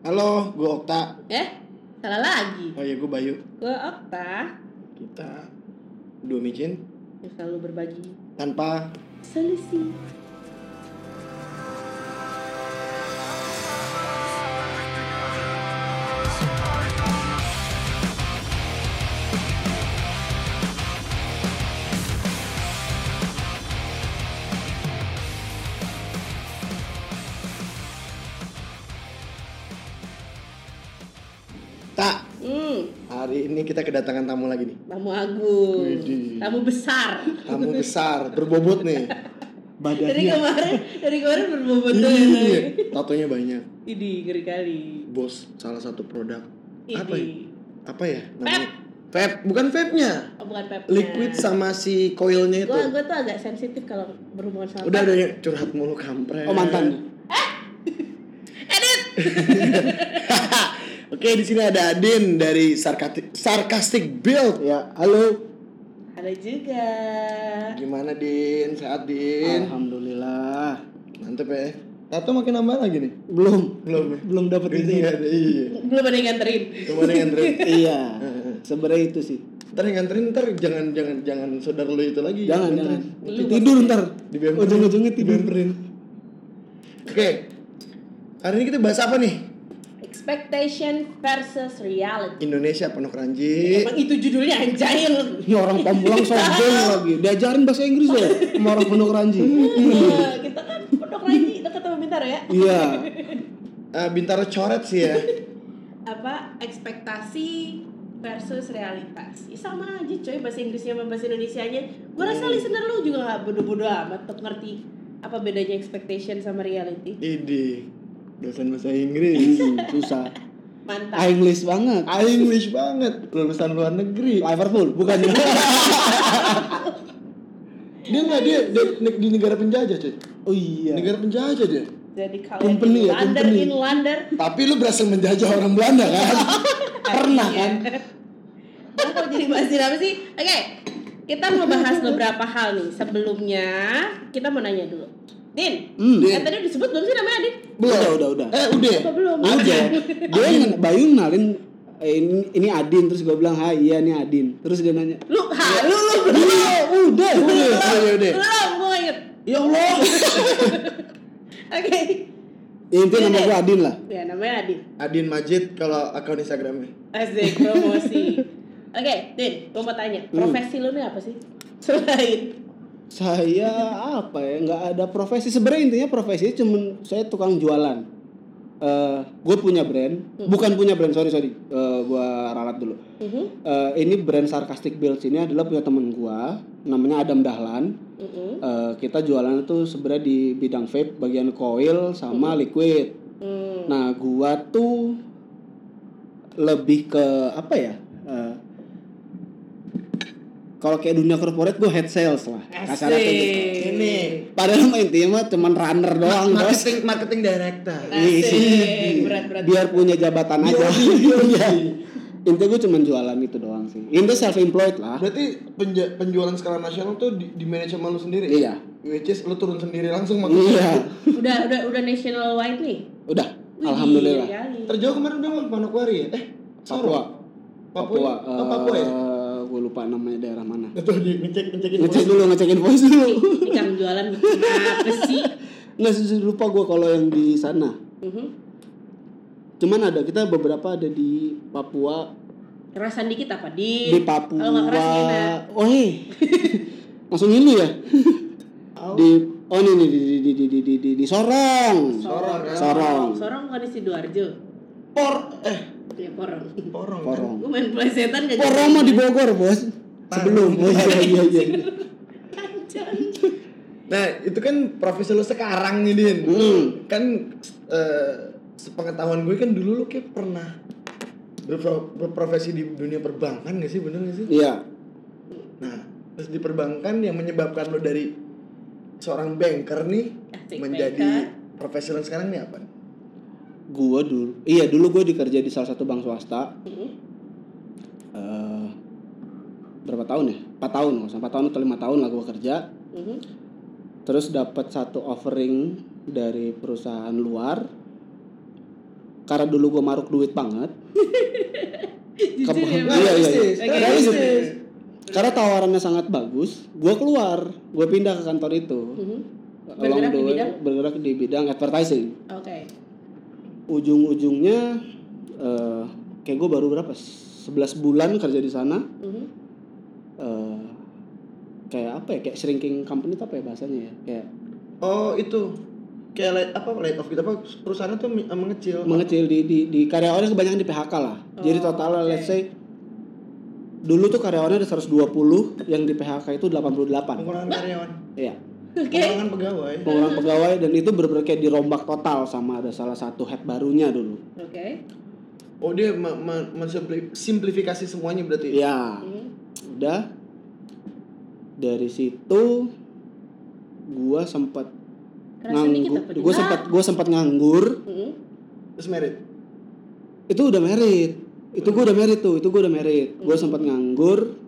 Halo, gue Okta. Eh, salah lagi. Oh iya, gue Bayu. Gue Okta Kita dua micin yang selalu berbagi tanpa solusi. Ini kita kedatangan tamu lagi nih. tamu agung, Widih. tamu besar. Tamu besar, berbobot nih. Dari Badannya. kemarin, dari kemarin berbobot tuh. Iya, tatonya banyak. Ini ngeri kali. Bos salah satu produk. Apa ya? Apa ya namanya? Vape, bukan vape-nya. Oh, bukan pepnya. Liquid sama si coilnya itu. Gue gue tuh agak sensitif kalau berhubungan sama Udah vape. udah curhat mulu kampret. Oh mantan. Edit. Oke, di sini ada Adin dari Sarkastic, Sarcastic Build. Ya, halo. Ada juga. Gimana Din? Sehat Din? Alhamdulillah. Mantep ya. Tato makin nambah lagi nih. Belum. Belum ya? Belum dapat Ini itu. nggak ada, iya. Belum ada yang nganterin. Ke mana yang nganterin? iya. Sebenarnya itu sih. Ntar yang nganterin ntar jangan jangan jangan saudara lu itu lagi. Jangan, jangan. nganterin. Tidur ntar. Dibemperin. Ujung-ujungnya tidur. Oke. Hari ini kita bahas apa nih? Expectation versus reality. Indonesia penuh keranji. Emang itu judulnya anjay. Ini orang pamulang sombong lagi. Diajarin bahasa Inggris ya sama orang penuh keranji. Nah, kita kan pondok lagi dekat sama Bintaro ya. Iya. Eh, Bintaro coret sih ya. Apa ekspektasi versus realitas. Ya, sama aja coy bahasa Inggrisnya sama bahasa Indonesianya. Gue rasa listener lu juga gak bodoh-bodoh amat untuk ngerti apa bedanya expectation sama reality. Idi. Dosen bahasa Inggris. Hmm, susah. Mantap. English banget. English banget. Lulusan luar negeri. Liverpool bukan. Dia nggak dia, dia di negara penjajah cuy. oh iya. Negara penjajah dia. Jadi kalau Company ya, Inlander company. Inlander Tapi lu berhasil menjajah orang Belanda kan? Pernah kan? Nah, kok jadi bahas apa sih? Oke, kita mau bahas beberapa hal nih. Sebelumnya kita mau nanya dulu. Din, Hmm. eh, tadi disebut belum sih namanya Din? Udah, udah, udah. Eh udah. Apa belum? Udah. Dia yang Bayu ngenalin eh, ini, ini Adin terus gue bilang hai iya ini Adin terus dia nanya Lu, ha, lu, lu, belum. iya udah Udah, ya udah. Belum, gue inget. ya Allah Oke. ya, intinya nama gue Adin lah Ya, namanya Adin. Adin Majid kalau akun Instagramnya. Asik, promosi. Oke, Din, gue mau tanya. Profesi lu nih apa sih? Selain saya apa ya nggak ada profesi. Sebenarnya intinya profesi cuman saya tukang jualan. Eh gue punya brand. Bukan punya brand sorry sorry. Eh gue ralat dulu. Mhm, Eh ini brand sarcastic builds ini adalah punya temen gue namanya Adam Dahlan. Mhm, Eh kita jualan itu sebenarnya di bidang vape bagian coil sama liquid. Hmm. Nah, gua tuh lebih ke apa ya? Eh, kalau kayak dunia corporate gua head sales lah. Kasarnya kayak gitu. Ini Padahal mah intinya mah cuman runner doang, bos. marketing marketing director. Asik, berat, berat. Biar punya jabatan aja. Iya. Intinya gue cuman jualan itu doang sih. Intinya self employed lah. Berarti penja- penjualan skala nasional tuh di, di manage sama lu sendiri? Iya. Which is lu turun sendiri langsung maksudnya. Iya. Udah, udah, udah national wide nih. Udah. Wih, Alhamdulillah. iya. Terjauh kemarin udah mau Manokwari ya? Eh, Papua. Papua. Papua. Oh, Papua ya? Gue lupa namanya daerah mana. Itu di ngecek ngecekin Ngecek dulu, ngecekin voice dulu. Ini kang jualan apa sih? Nggak lupa gue kalau yang di sana. Mhm. Cuman ada kita beberapa ada di Papua, Kerasan dikit apa di? di Papua. Kalau nggak keras? Oh, hei. Langsung ngilu ya? di oh ini nih, di di di di di di, di, di Sorong. Sorong kan? Sorong. Sorong bukan di sidoarjo. Por eh Ya porong. porong. Porong. Gue main plesetan gak Porong mah di Bogor, Bos. Sebelum. Oh iya iya iya. Kancan. Nah, itu kan profesi lu sekarang nih, Din. Hmm. Kan eh, sepengetahuan gue kan dulu lu kayak pernah berpro- berprofesi di dunia perbankan gak sih, bener gak sih? Iya. Nah, terus di perbankan yang menyebabkan lo dari seorang banker nih Asik menjadi banker. profesional sekarang nih apa? Gua dulu. Iya, dulu gue dikerja di salah satu bank swasta. Mhm. Eh berapa tahun ya? 4 tahun, 4 tahun atau lima tahun lah gue kerja. Mhm. Terus dapat satu offering dari perusahaan luar karena dulu gue maruk duit banget Jujur ya, iya, iya, iya. Karena tawarannya sangat bagus gue keluar gue pindah ke kantor itu Mhm. Along Bergerak di bidang? bergerak di bidang advertising Oke. Ujung-ujungnya eh, kayak gue baru berapa 11 bulan kerja di sana Mhm. eh, kayak apa ya kayak shrinking company itu apa ya bahasanya ya kayak Oh itu kayak light, apa light off gitu apa perusahaan tuh mengecil. mengecil di di di karyawannya kebanyakan di PHK lah. Jadi Oh, totalnya oke. let's say dulu tuh karyawannya ada 120, yang di PHK itu 88. Pengurangan karyawan. Iya. Oke. Pengurangan pegawai. Pengurangan pegawai dan itu bener-bener kayak dirombak total sama ada salah satu head barunya dulu. Oke. Oh dia me- me- mensimpli- simplifikasi semuanya berarti. Iya. Mhm. Udah dari situ gua sempat nganggur. Gua sempat gua sempat nganggur. Mhm. Terus merit. Itu udah merit. Itu gua udah merit tuh, itu gua udah merit. Gua Hmm. sempat nganggur.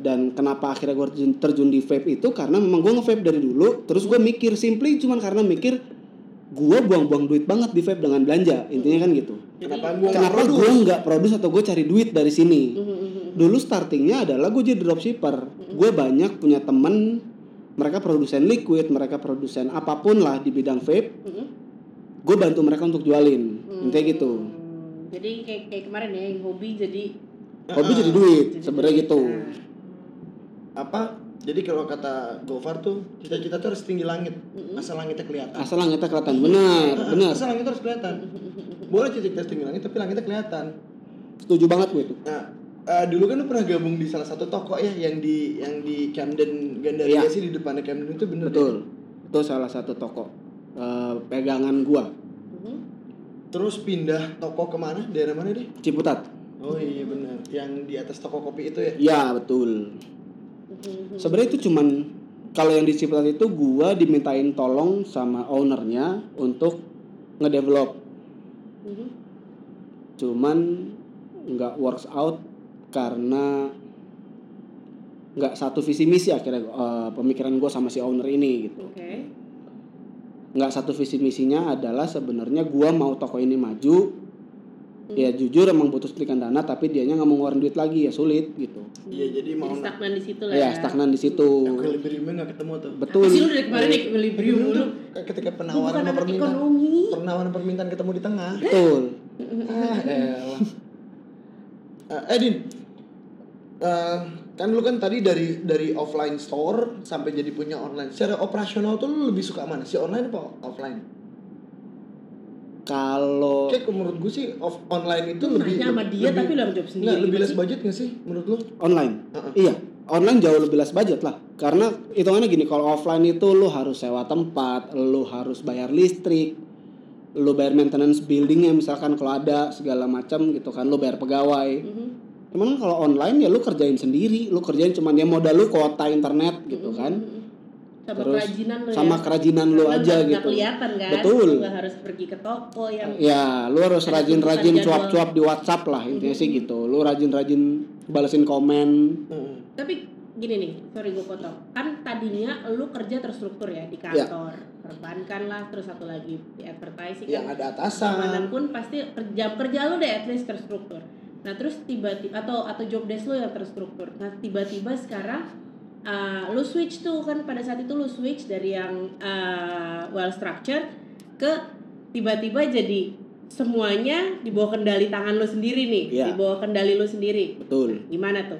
Dan kenapa akhirnya gue terjun, terjun di vape itu karena memang gue nge-vape dari dulu terus gue mikir simply cuman karena mikir gue buang-buang duit banget di vape dengan belanja intinya kan gitu. Kenapa kenapa produce? gue nggak produce atau gue cari duit dari sini? Mhm, mhm. dulu startingnya adalah gue jadi dropshipper. Gue banyak punya temen mereka produsen liquid mereka produsen apa pun lah di bidang vape gue bantu mereka untuk jualin. Intinya gitu. Hmm, Jadi kayak kayak kemarin ya yang hobi jadi hobi jadi duit sebenarnya gitu. Nah, Apa? Jadi kalau kata Gofar tuh cita-cita tuh harus tinggi langit. Asal langitnya kelihatan. asal langitnya kelihatan benar benar Asal langitnya harus kelihatan. Boleh cita-cita tinggi langit tapi langitnya kelihatan. setuju banget gue itu Nah, eh, dulu kan lu pernah gabung di salah satu toko ya yang di yang di Camden Gandaria Iya. sih di depannya Camden itu bener betul itu salah satu toko eh, pegangan gua mhm. Terus pindah toko ke mana? Daerah mana deh? Ciputat Oh iya benar. Yang di atas toko kopi itu ya. ya betul. Sebenarnya itu cuman kalau yang di Ciputat itu gua dimintain tolong sama ownernya untuk ngedevelop Mhm. cuman nggak works out karena nggak satu visi misi akhirnya eh, pemikiran gue sama si owner ini gitu Oke. nggak satu visi misinya adalah sebenarnya gua mau toko ini maju ya jujur emang butuh selikan dana tapi dianya nggak mau ngeluarin duit lagi ya sulit gitu Iya jadi mau Jadi stagnan di situ lah ya stagnan di situ equilibriumnya nggak ketemu tuh. betul Apa sih lu dari kemarin equilibrium Dulu mulu? tuh ketika Lu penawaran sama permintaan, ekonomi. penawaran permintaan ketemu di tengah. betul ah, elah. Eh, Edin, eh, kan lu kan tadi dari dari offline store sampai jadi punya online. Secara operasional tuh lu lebih suka mana? Si online apa offline? Kalau Kayak menurut gue sih off online itu Lu lebih nanya sama dia lebih- tapi lu yang jawab sendiri. Nggak, lebih less budget gak sih menurut lu? online Heeh. iya online jauh lebih less budget lah karena hitungannya gini kalau offline itu lu harus sewa tempat lu harus bayar listrik lu bayar maintenance buildingnya misalkan kalau ada segala macam gitu kan lu bayar pegawai Mhm. Cuman kalau online ya lu kerjain sendiri, lu kerjain cuman ya modal lu kuota internet gitu kan. Sama Terus kerajinan lu sama ya. kerajinan Karena aja gitu. kelihatan kan. Betul. Lu harus pergi ke toko yang Ya, lu harus rajin-rajin cuap-cuap di WhatsApp lah intinya sih gitu. Lu rajin-rajin balesin komen. Heeh. Tapi gini nih, sorry gue potong. Kan tadinya lu kerja terstruktur ya di kantor, perbankan lah, terus satu lagi di advertising. Yang kan. ada atasan. Di mana pun pasti per- jam kerja lu deh at least terstruktur. Nah terus tiba-tiba atau atau job desk lu yang terstruktur. Nah tiba-tiba sekarang uh, lu switch tuh kan pada saat itu lu switch dari yang uh, well structured ke tiba-tiba jadi semuanya di bawah kendali tangan lu sendiri nih, Iya. di bawah kendali lu sendiri. Betul. Gimana tuh?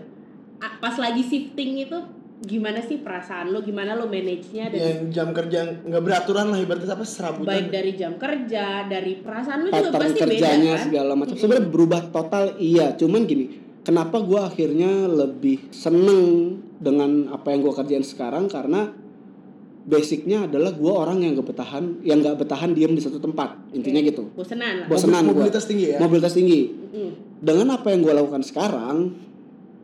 A- Pas lagi shifting itu gimana sih perasaan lu? Gimana lu manage-nya dan Yang jam kerja nggak beraturan lah ibaratnya apa serabutan. baik dari jam kerja, dari perasaan lu juga pasti kerjanya beda kan? segala macam. Sebenarnya berubah total iya, cuman gini, kenapa gua akhirnya lebih seneng dengan apa yang gua kerjain sekarang karena basicnya adalah gua orang yang gak betahan, yang nggak betahan diam di satu tempat. Intinya gitu. Bosenan lah. Bosenan gua. Mobilitas tinggi ya. Mobilitas tinggi. Mm, dengan apa yang gue lakukan sekarang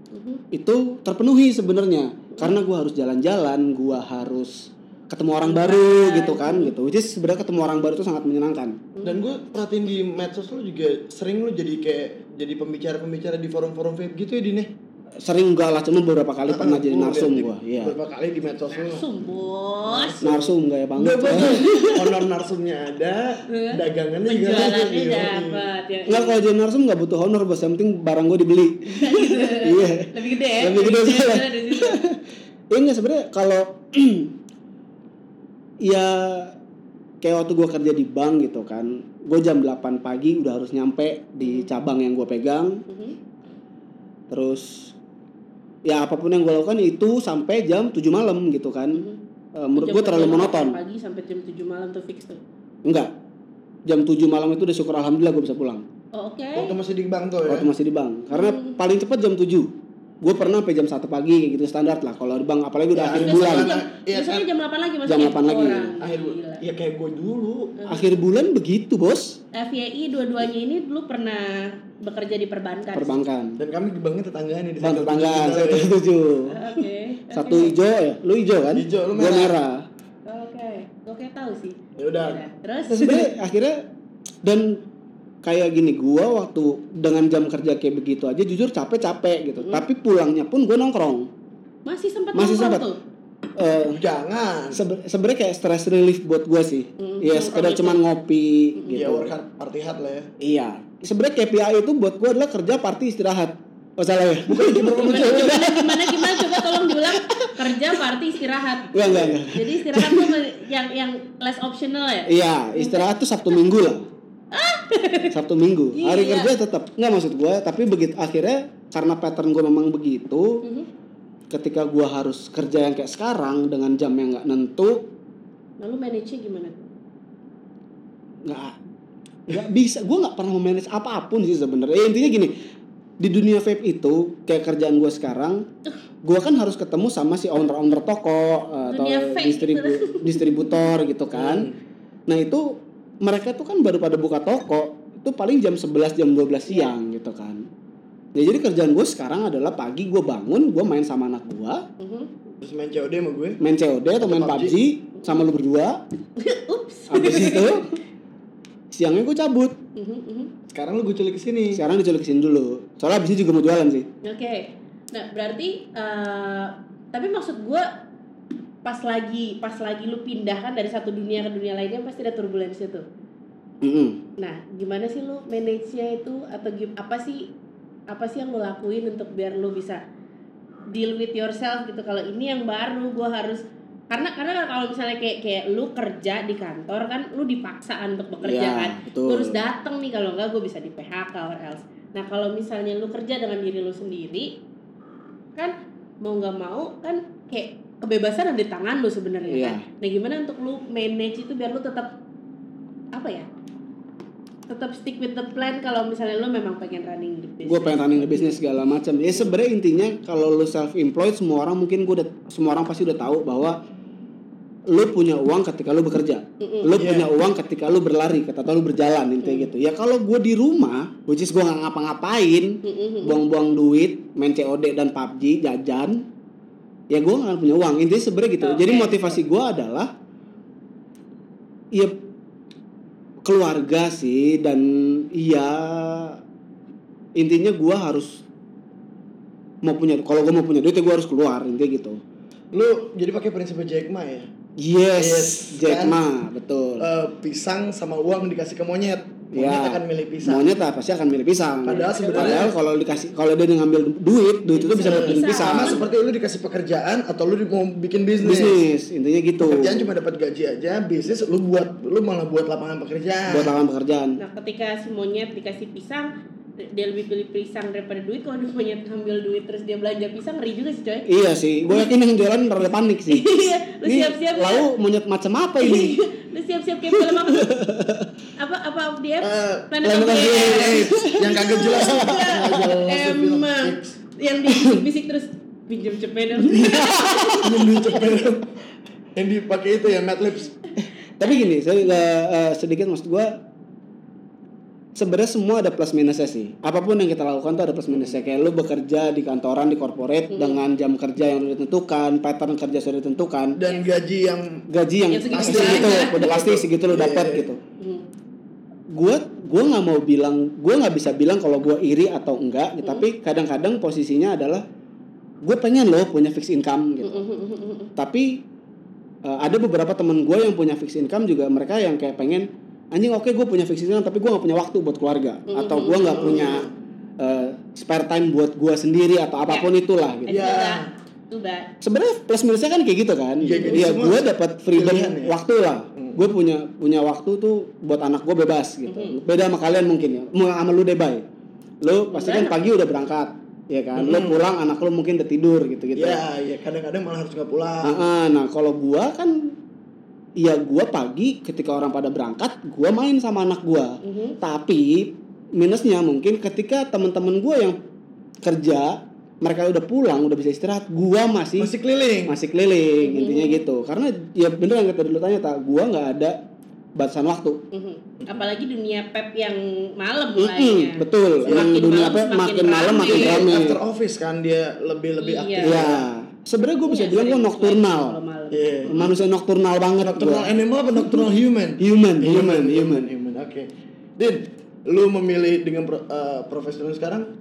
mhm. itu terpenuhi sebenarnya karena gue harus jalan-jalan gue harus ketemu orang baru gitu kan gitu which is sebenarnya ketemu orang baru itu sangat menyenangkan Dan gue perhatiin di medsos lu juga sering lu jadi kayak jadi pembicara-pembicara di forum-forum vape gitu ya Dine. Sering enggak lah cuma beberapa kali pernah jadi Gua narsum gua iya Beberapa kali di medsos lu. Narsum bos. narsum gaya banget Enggak betul. Honor narsumnya ada, dagangannya juga ada. Penjualannya Iya. dapat ya. Enggak kalau jadi narsum nggak butuh honor bos yang penting barang gue dibeli iya Lebih gede ya. Lebih gede soalnya. dari situ. Iya sebenarnya kalau ya kayak waktu gue kerja di bank gitu kan gue jam 8 pagi udah harus nyampe di cabang yang gue pegang Mhm. terus ya apa pun yang gue lakukan itu sampai jam 7 malam gitu kan Mhm. Eh, menurut Jam gue terlalu monoton Pagi sampai jam 7 malam tuh fix tuh. enggak jam 7 malam itu udah syukur alhamdulillah gue bisa pulang Oh, Oke. Waktu masih di bank tuh ya. waktu masih di bank karena Hmm. paling cepat jam 7 gue pernah sampai jam 1 pagi kayak gitu standar lah kalau di bank apalagi udah Ya, akhir bulan Iya, biasanya kan? jam 8 lagi masih Jam 8 lagi. Akhir Gila. ya kayak gue dulu. akhir bulan begitu bos FYI dua-duanya ini dulu pernah bekerja di perbankan. perbankan Dan kami di banknya tetanggaan nih di sektor tetanggaan tujuh satu ya. tujuh. Oke. Satu hijau ya, lu hijau kan? Hijau, lu merah. merah. Oke. Oke tahu sih. Ya udah. Terus Terus sebenarnya akhirnya dan kayak gini gua waktu dengan jam kerja kayak begitu aja jujur capek-capek gitu. Tapi pulangnya pun gua nongkrong. masih sempat Masih sempat. tuh. Eh Jangan. sebe- sebenarnya kayak stress relief buat gua sih. Mm, Iya, nongkrong sekedar itu. cuman ngopi Ya gitu. work hard, party hard lah ya. Iya. Sebenarnya KPI itu buat gua adalah kerja party istirahat. Oh salah ya? Bukan Gimana, gimana, gimana, gimana, coba tolong diulang kerja party istirahat. Enggak, enggak, enggak. Jadi istirahat tuh yang yang less optional ya. Iya, istirahat tuh Sabtu Minggu lah. Sabtu Minggu. Hari Iya. kerja tetap nggak maksud gue, tapi begitu akhirnya karena pattern gue memang begitu, Mhm. ketika gue harus kerja yang kayak sekarang dengan jam yang nggak nentu, Lalu manage-nya gimana? nggak nggak bisa. Gue nggak pernah manage apa pun sih sebenarnya. Ya, intinya gini, di dunia vape itu kayak kerjaan gue sekarang, gue kan harus ketemu sama si owner-owner toko eh, atau distribu- distributor gitu kan. Nah itu mereka tuh kan baru pada buka toko itu paling jam 11 jam 12 siang gitu kan. Ya jadi kerjaan gue sekarang adalah pagi gue bangun, gue main sama anak gue, Mhm. Terus main COD sama gue. main COD atau main PUBG. PUBG sama lu berdua. Ups. Habis itu siangnya gue cabut. Mhm, mhm. Sekarang lu gue culik ke sini. Sekarang diculik ke sini dulu. Soalnya abis ini juga mau jualan sih. Oke. Nah, berarti eh, tapi maksud gua pas lagi pas lagi lu pindah kan dari satu dunia ke dunia lainnya pasti ada turbulensi tuh. Mm-mm. Nah, gimana sih lu manage-nya itu atau apa sih apa sih yang lu lakuin untuk biar lu bisa deal with yourself gitu kalau ini yang baru gua harus karena karena kalau misalnya kayak kayak lu kerja di kantor kan lu dipaksa kan untuk bekerja Iya, kan betul. Harus datang nih kalau enggak gue bisa di PHK or else nah kalau misalnya lu kerja dengan diri lu sendiri kan mau nggak mau kan kayak kebebasan ada di tangan lu sebenarnya Iya. kan nah gimana untuk lu manage itu biar lu tetap apa ya tetap stick with the plan kalau misalnya lu memang pengen running the business Gue pengen running the business segala macam. Ya sebenarnya intinya kalau lu self employed semua orang mungkin gue udah semua orang pasti udah tahu bahwa lu punya uang ketika lu bekerja. Mm-mm. Lu Iya. punya uang ketika lu berlari, ketika lu berjalan intinya gitu. Ya kalau gue di rumah, which is gue nggak ngapa-ngapain, buang-buang duit, main COD dan PUBG, jajan, ya gue nggak punya uang. Intinya sebenarnya gitu. Oke. Jadi motivasi gue adalah, ya keluarga sih dan iya intinya gue harus mau punya kalau gue mau punya duit ya gue harus keluar intinya gitu Lu jadi pakai prinsip Jack Ma ya. yes, Yes, Jack kan? Ma betul Eh, pisang sama uang dikasih ke monyet. Monyet Ya. akan milih pisang. maunya tak pasti akan milih pisang Padahal sebenarnya- Padahal kalau dikasih kalau dia ngambil duit duit itu bisa buat beli Bisa. pisang Sama seperti lu dikasih pekerjaan atau lu mau bikin bisnis. bisnis intinya gitu Pekerjaan cuma dapat gaji aja, bisnis lu buat lu malah buat lapangan pekerjaan. buat lapangan pekerjaan Nah, ketika si monyet dikasih pisang, dia lebih pilih pisang daripada duit. Kalau dia monyet ngambil duit terus dia belanja pisang, ngeri juga sih coy. iya sih gue yakin yang jualan rada panik sih Iya, lu Ini siap-siap ya. lalu monyet macam apa ini lu siap-siap kayak film apa? apa apa dia? Eh, Planet of the Apes. Yang kagak jelas. Emang yang bisik-bisik terus pinjam cepet dong. Duit cepet. yang dipakai itu ya Mad Lips. tapi gini saya nggak, eh, sedikit maksud gue sebenarnya semua ada plus minusnya sih apa pun yang kita lakukan tuh ada plus minusnya kayak lu bekerja di kantoran di corporate Hmm. dengan jam kerja yang sudah ditentukan pattern kerja sudah ditentukan dan gaji yang gaji yang Ya, pasti aja. gitu udah pasti segitu lu Iya, dapat iya. gitu Hmm. gue gue nggak mau bilang gue nggak bisa bilang kalau gue iri atau enggak Hmm. tapi kadang-kadang posisinya adalah gue pengen loh punya fixed income gitu tapi eh, ada beberapa temen gue yang punya fixed income juga mereka yang kayak pengen anjing oke gue punya fixed income tapi gue nggak punya waktu buat keluarga. Atau gue nggak punya eh, spare time buat gue sendiri atau apa pun itulah gitu. Ya. Ya. Too bad. sebenarnya plus minusnya kan kayak gitu kan. Iya, jadi ya gue dapat freedom pilihan ya. waktu lah. Gue punya punya waktu tuh buat anak gue bebas gitu. Beda sama kalian mungkin ya. Mau sama lu deh bay lu pasti kan pagi udah berangkat ya kan? Lu pulang anak lu mungkin udah tidur gitu gitu Ya, ya kadang-kadang malah harus nggak pulang. Nah, nah kalau gua kan ya gua pagi ketika orang pada berangkat gua main sama anak gua Mhm. tapi minusnya mungkin ketika teman-teman gua yang kerja mereka udah pulang udah bisa istirahat gua masih Masih keliling. masih keliling intinya gitu karena ya bener yang kita dulu tanya tak gua nggak ada batasan waktu Mhm. Apalagi dunia pep yang malam mulainya. betul Semakin dunia malam semakin makin malam makin Jadi rame after office kan dia lebih lebih Iya. aktif. ya sebenarnya gua bisa Iya, bilang gua sering Iya. manusia nocturnal banget Nocturnal gua. animal apa nocturnal human? human human human human. Oke. Din, lu memilih dengan pro, eh, profesional sekarang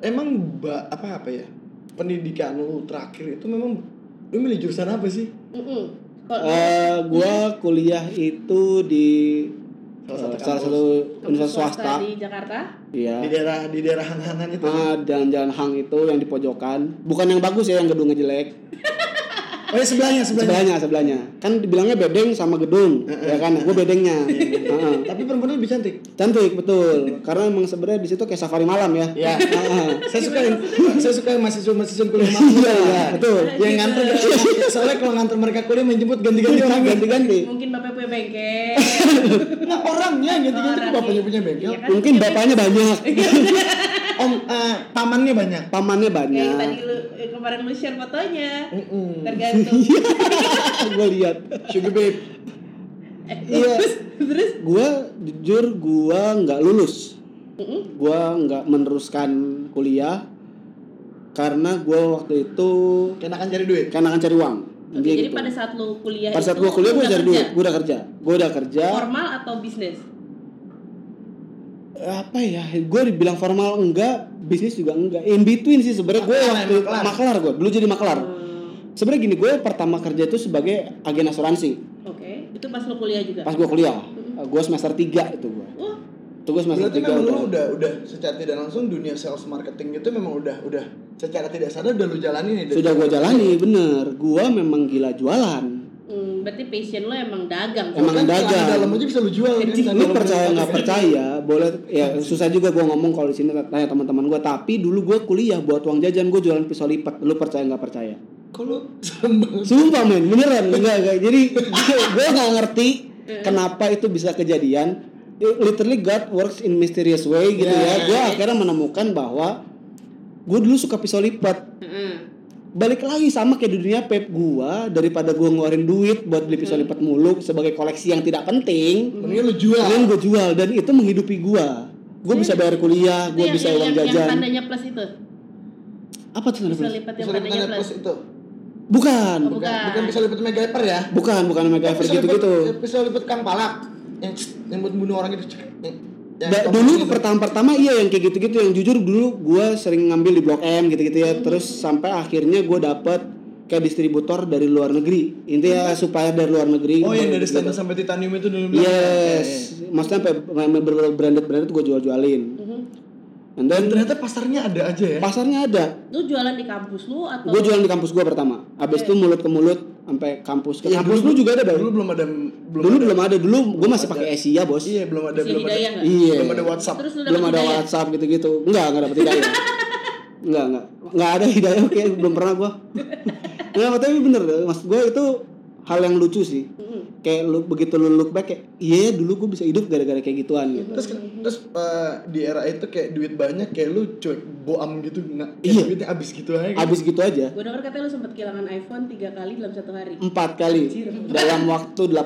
emang ba, apa apa ya? Pendidikan lu terakhir itu memang lu milih jurusan apa sih? Eh, gua kuliah itu di Salah satu salah kampus. satu universitas swasta. di Jakarta. Iya. Di daerah di daerah hang-hangan itu. Ah, jalan-jalan hang itu yang di pojokan. Bukan yang bagus ya, yang gedungnya jelek. Oh ya sebelahnya sebelahnya. Sebelahnya, sebelahnya. Kan dibilangnya bedeng sama gedung, ya kan? Gue bedengnya. Heeh. Tapi perempuan lebih cantik. Cantik betul. Karena emang sebenarnya di situ kayak safari malam ya. Ya. Heeh. saya suka yang saya suka yang mahasiswa-mahasiswa kuliah malam. Iya, iya, betul. Yang nganter soalnya kalau nganter mereka kuliah menjemput ganti-ganti orang Ganti-ganti. Mungkin bapak punya bengkel. Nah, orangnya ganti-ganti bapaknya punya bengkel. Iya kan? Mungkin bapaknya banyak, Om eh, pamannya banyak. pamannya Kayak yang tadi banyak. lu eh, kemarin lu share fotonya. Mm-mm. Tergantung. Gue lihat. Sugar babe. Eh, Iya. terus terus Gue jujur gue nggak lulus. Mhm. gue nggak meneruskan kuliah karena gue waktu itu Kenakan cari duit. karena akan cari uang Oke, jadi gitu. pada saat lu kuliah pada saat gue kuliah gue cari kerja? duit gue udah kerja gue udah kerja Formal atau bisnis? Apa ya? Gue dibilang formal enggak. Bisnis juga enggak. In between sih sebenarnya gue waktu maklar. maklar gue dulu jadi maklar. Hmm, sebenarnya gini gue pertama kerja itu sebagai agen asuransi. Oke, itu pas lu kuliah juga. pas gue kuliah. Gue semester 3 itu gue Oh, itu gue semester Berarti 3 memang udah. udah udah secara tidak langsung dunia sales marketing itu memang udah udah secara tidak sadar udah lu jalani nih. sudah gue jalani bener. Gue memang gila jualan. hmm, berarti passion lu emang dagang. Emang Kan dagang. dalam aja bisa lu jual kan. lu percaya nggak percaya boleh ya susah juga gue ngomong kalau di sini tanya teman-teman gue tapi dulu gue kuliah buat uang jajan gue jualan pisau lipat. Lu percaya nggak percaya? Kalau sumpah men beneran enggak enggak jadi gue nggak ngerti kenapa itu bisa kejadian. It- literally God works in mysterious way gitu ya. Gue akhirnya menemukan bahwa gue dulu suka pisau lipat. Heeh. Balik lagi sama kayak di dunia pep gua daripada gua ngeluarin duit buat beli pisau lipat mulu sebagai koleksi yang tidak penting mendingan lu jual. Kalian gue jual dan itu menghidupi gua. Gue bisa bayar kuliah, yang- bisa yang, uang yang, yang jajan. tandanya plus itu. Apa tuh tanda Bisa plus? lipat yang tandanya plus. itu. Bukan, Oh, Bukan, Bukan. bisa lipat MacGyver ya. bukan, bukan MacGyver lipat- gitu-gitu. Bisa lipat Kang Palak. Yang yang buat bunuh orang itu. Da- dulu itu. pertama-pertama iya yang kayak gitu-gitu yang jujur dulu gue sering ngambil di Blok M gitu-gitu ya. Terus sampai akhirnya gue dapet kayak distributor dari luar negeri. Intinya supaya dari luar negeri. Oh yang dari gitu. stand sampai titanium itu dulu. Yes, maksudnya sampai branded branded gue jual-jualin. Mhm. And Dan then ternyata pasarnya ada aja ya. pasarnya ada. Lu jualan di kampus lu atau Gue jualan di kampus gue pertama. Abis itu mulut ke mulut sampai kampus. Ke Iya, kampus dulu- lu juga ada, Bang? Dulu belum ada belum dulu ada, belum ada. Dulu gue masih pakai Asia bos. Iya, belum ada belum ada. iya. Belum ada WhatsApp. Terus lu belum ada hidayah? WhatsApp gitu gitu enggak enggak dapet hidayah enggak enggak enggak ada hidayah oke. Belum pernah gue enggak tapi bener maksud gue itu hal yang lucu sih Mhm. kayak lu begitu lu look back kayak iya dulu gue bisa hidup gara-gara kayak gituan gitu Terus terus eh, di era itu kayak duit banyak kayak lu cuek boam gitu nggak Iya. duitnya abis gitu aja. abis gitu aja Gue denger katanya lu sempat kehilangan iPhone tiga kali dalam satu hari. empat kali dalam waktu 18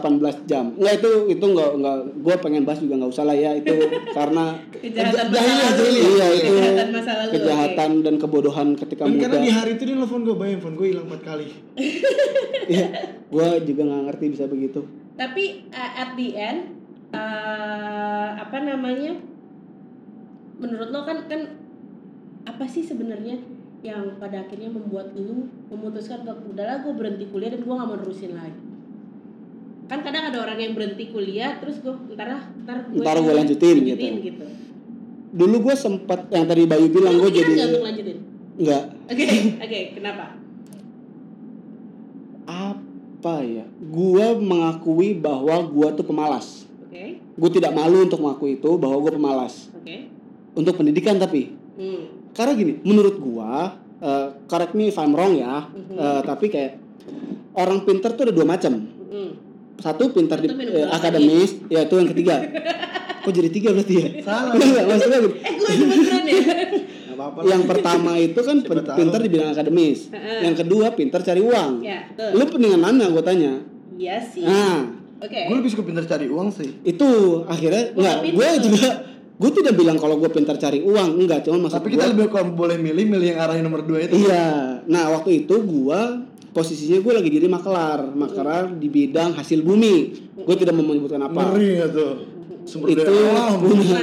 jam enggak itu itu enggak enggak gue pengen bahas juga nggak usah lah ya itu karena Kejahatan masa Jahiliyah, lalu. iya itu Kejahatan masa lalu. kejahatan dan kebodohan ketika Dan muda karena di hari itu dia nelfon gue, bayang phone gue hilang empat kali. Iya, gue juga nggak ngerti bisa begitu. Tapi uh, at the end uh, apa namanya? Menurut lo kan kan apa sih sebenarnya yang pada akhirnya membuat lu memutuskan untuk udahlah gue berhenti kuliah dan gue nggak mau nerusin lagi kan kadang ada orang yang berhenti kuliah terus gue ntar ah, ntar gue Ntar gue lanjutin, gitu. gitu. dulu gue sempat yang tadi Bayu bilang gue jadi nggak untuk lanjutin nggak oke oke kenapa apa ya? Gue mengakui bahwa gue tuh pemalas. Oke. Gue tidak malu untuk mengakui itu bahwa gue pemalas. Oke. Untuk pendidikan tapi. Hmm. karena gini menurut gue uh, correct me if I'm wrong ya Mhm. uh, tapi kayak orang pinter tuh ada dua macam. Hmm. satu pintar di eh, akademis ya itu yang ketiga. Kok jadi tiga berarti ya? Salah. Maksudnya gini. Eh gue ya apa-apa lah. yang pertama itu kan pintar di bidang akademis yang kedua pintar cari uang ya betul lu pentingan mana gue tanya iya sih nah oke Gue lebih suka pintar cari uang sih. itu akhirnya Gua nggak nggak gue juga gue tidak bilang kalau gue pintar cari uang enggak cuma maksud Tapi gua- kita lebih kalau boleh milih milih yang arahin nomor 2 itu. Iya. Nah waktu itu gua posisinya gue lagi jadi maklar, maklar di bidang hasil bumi. Gue tidak mau menyebutkan apa. Ngeri gak tuh? Sumber Itu daya alam. punya.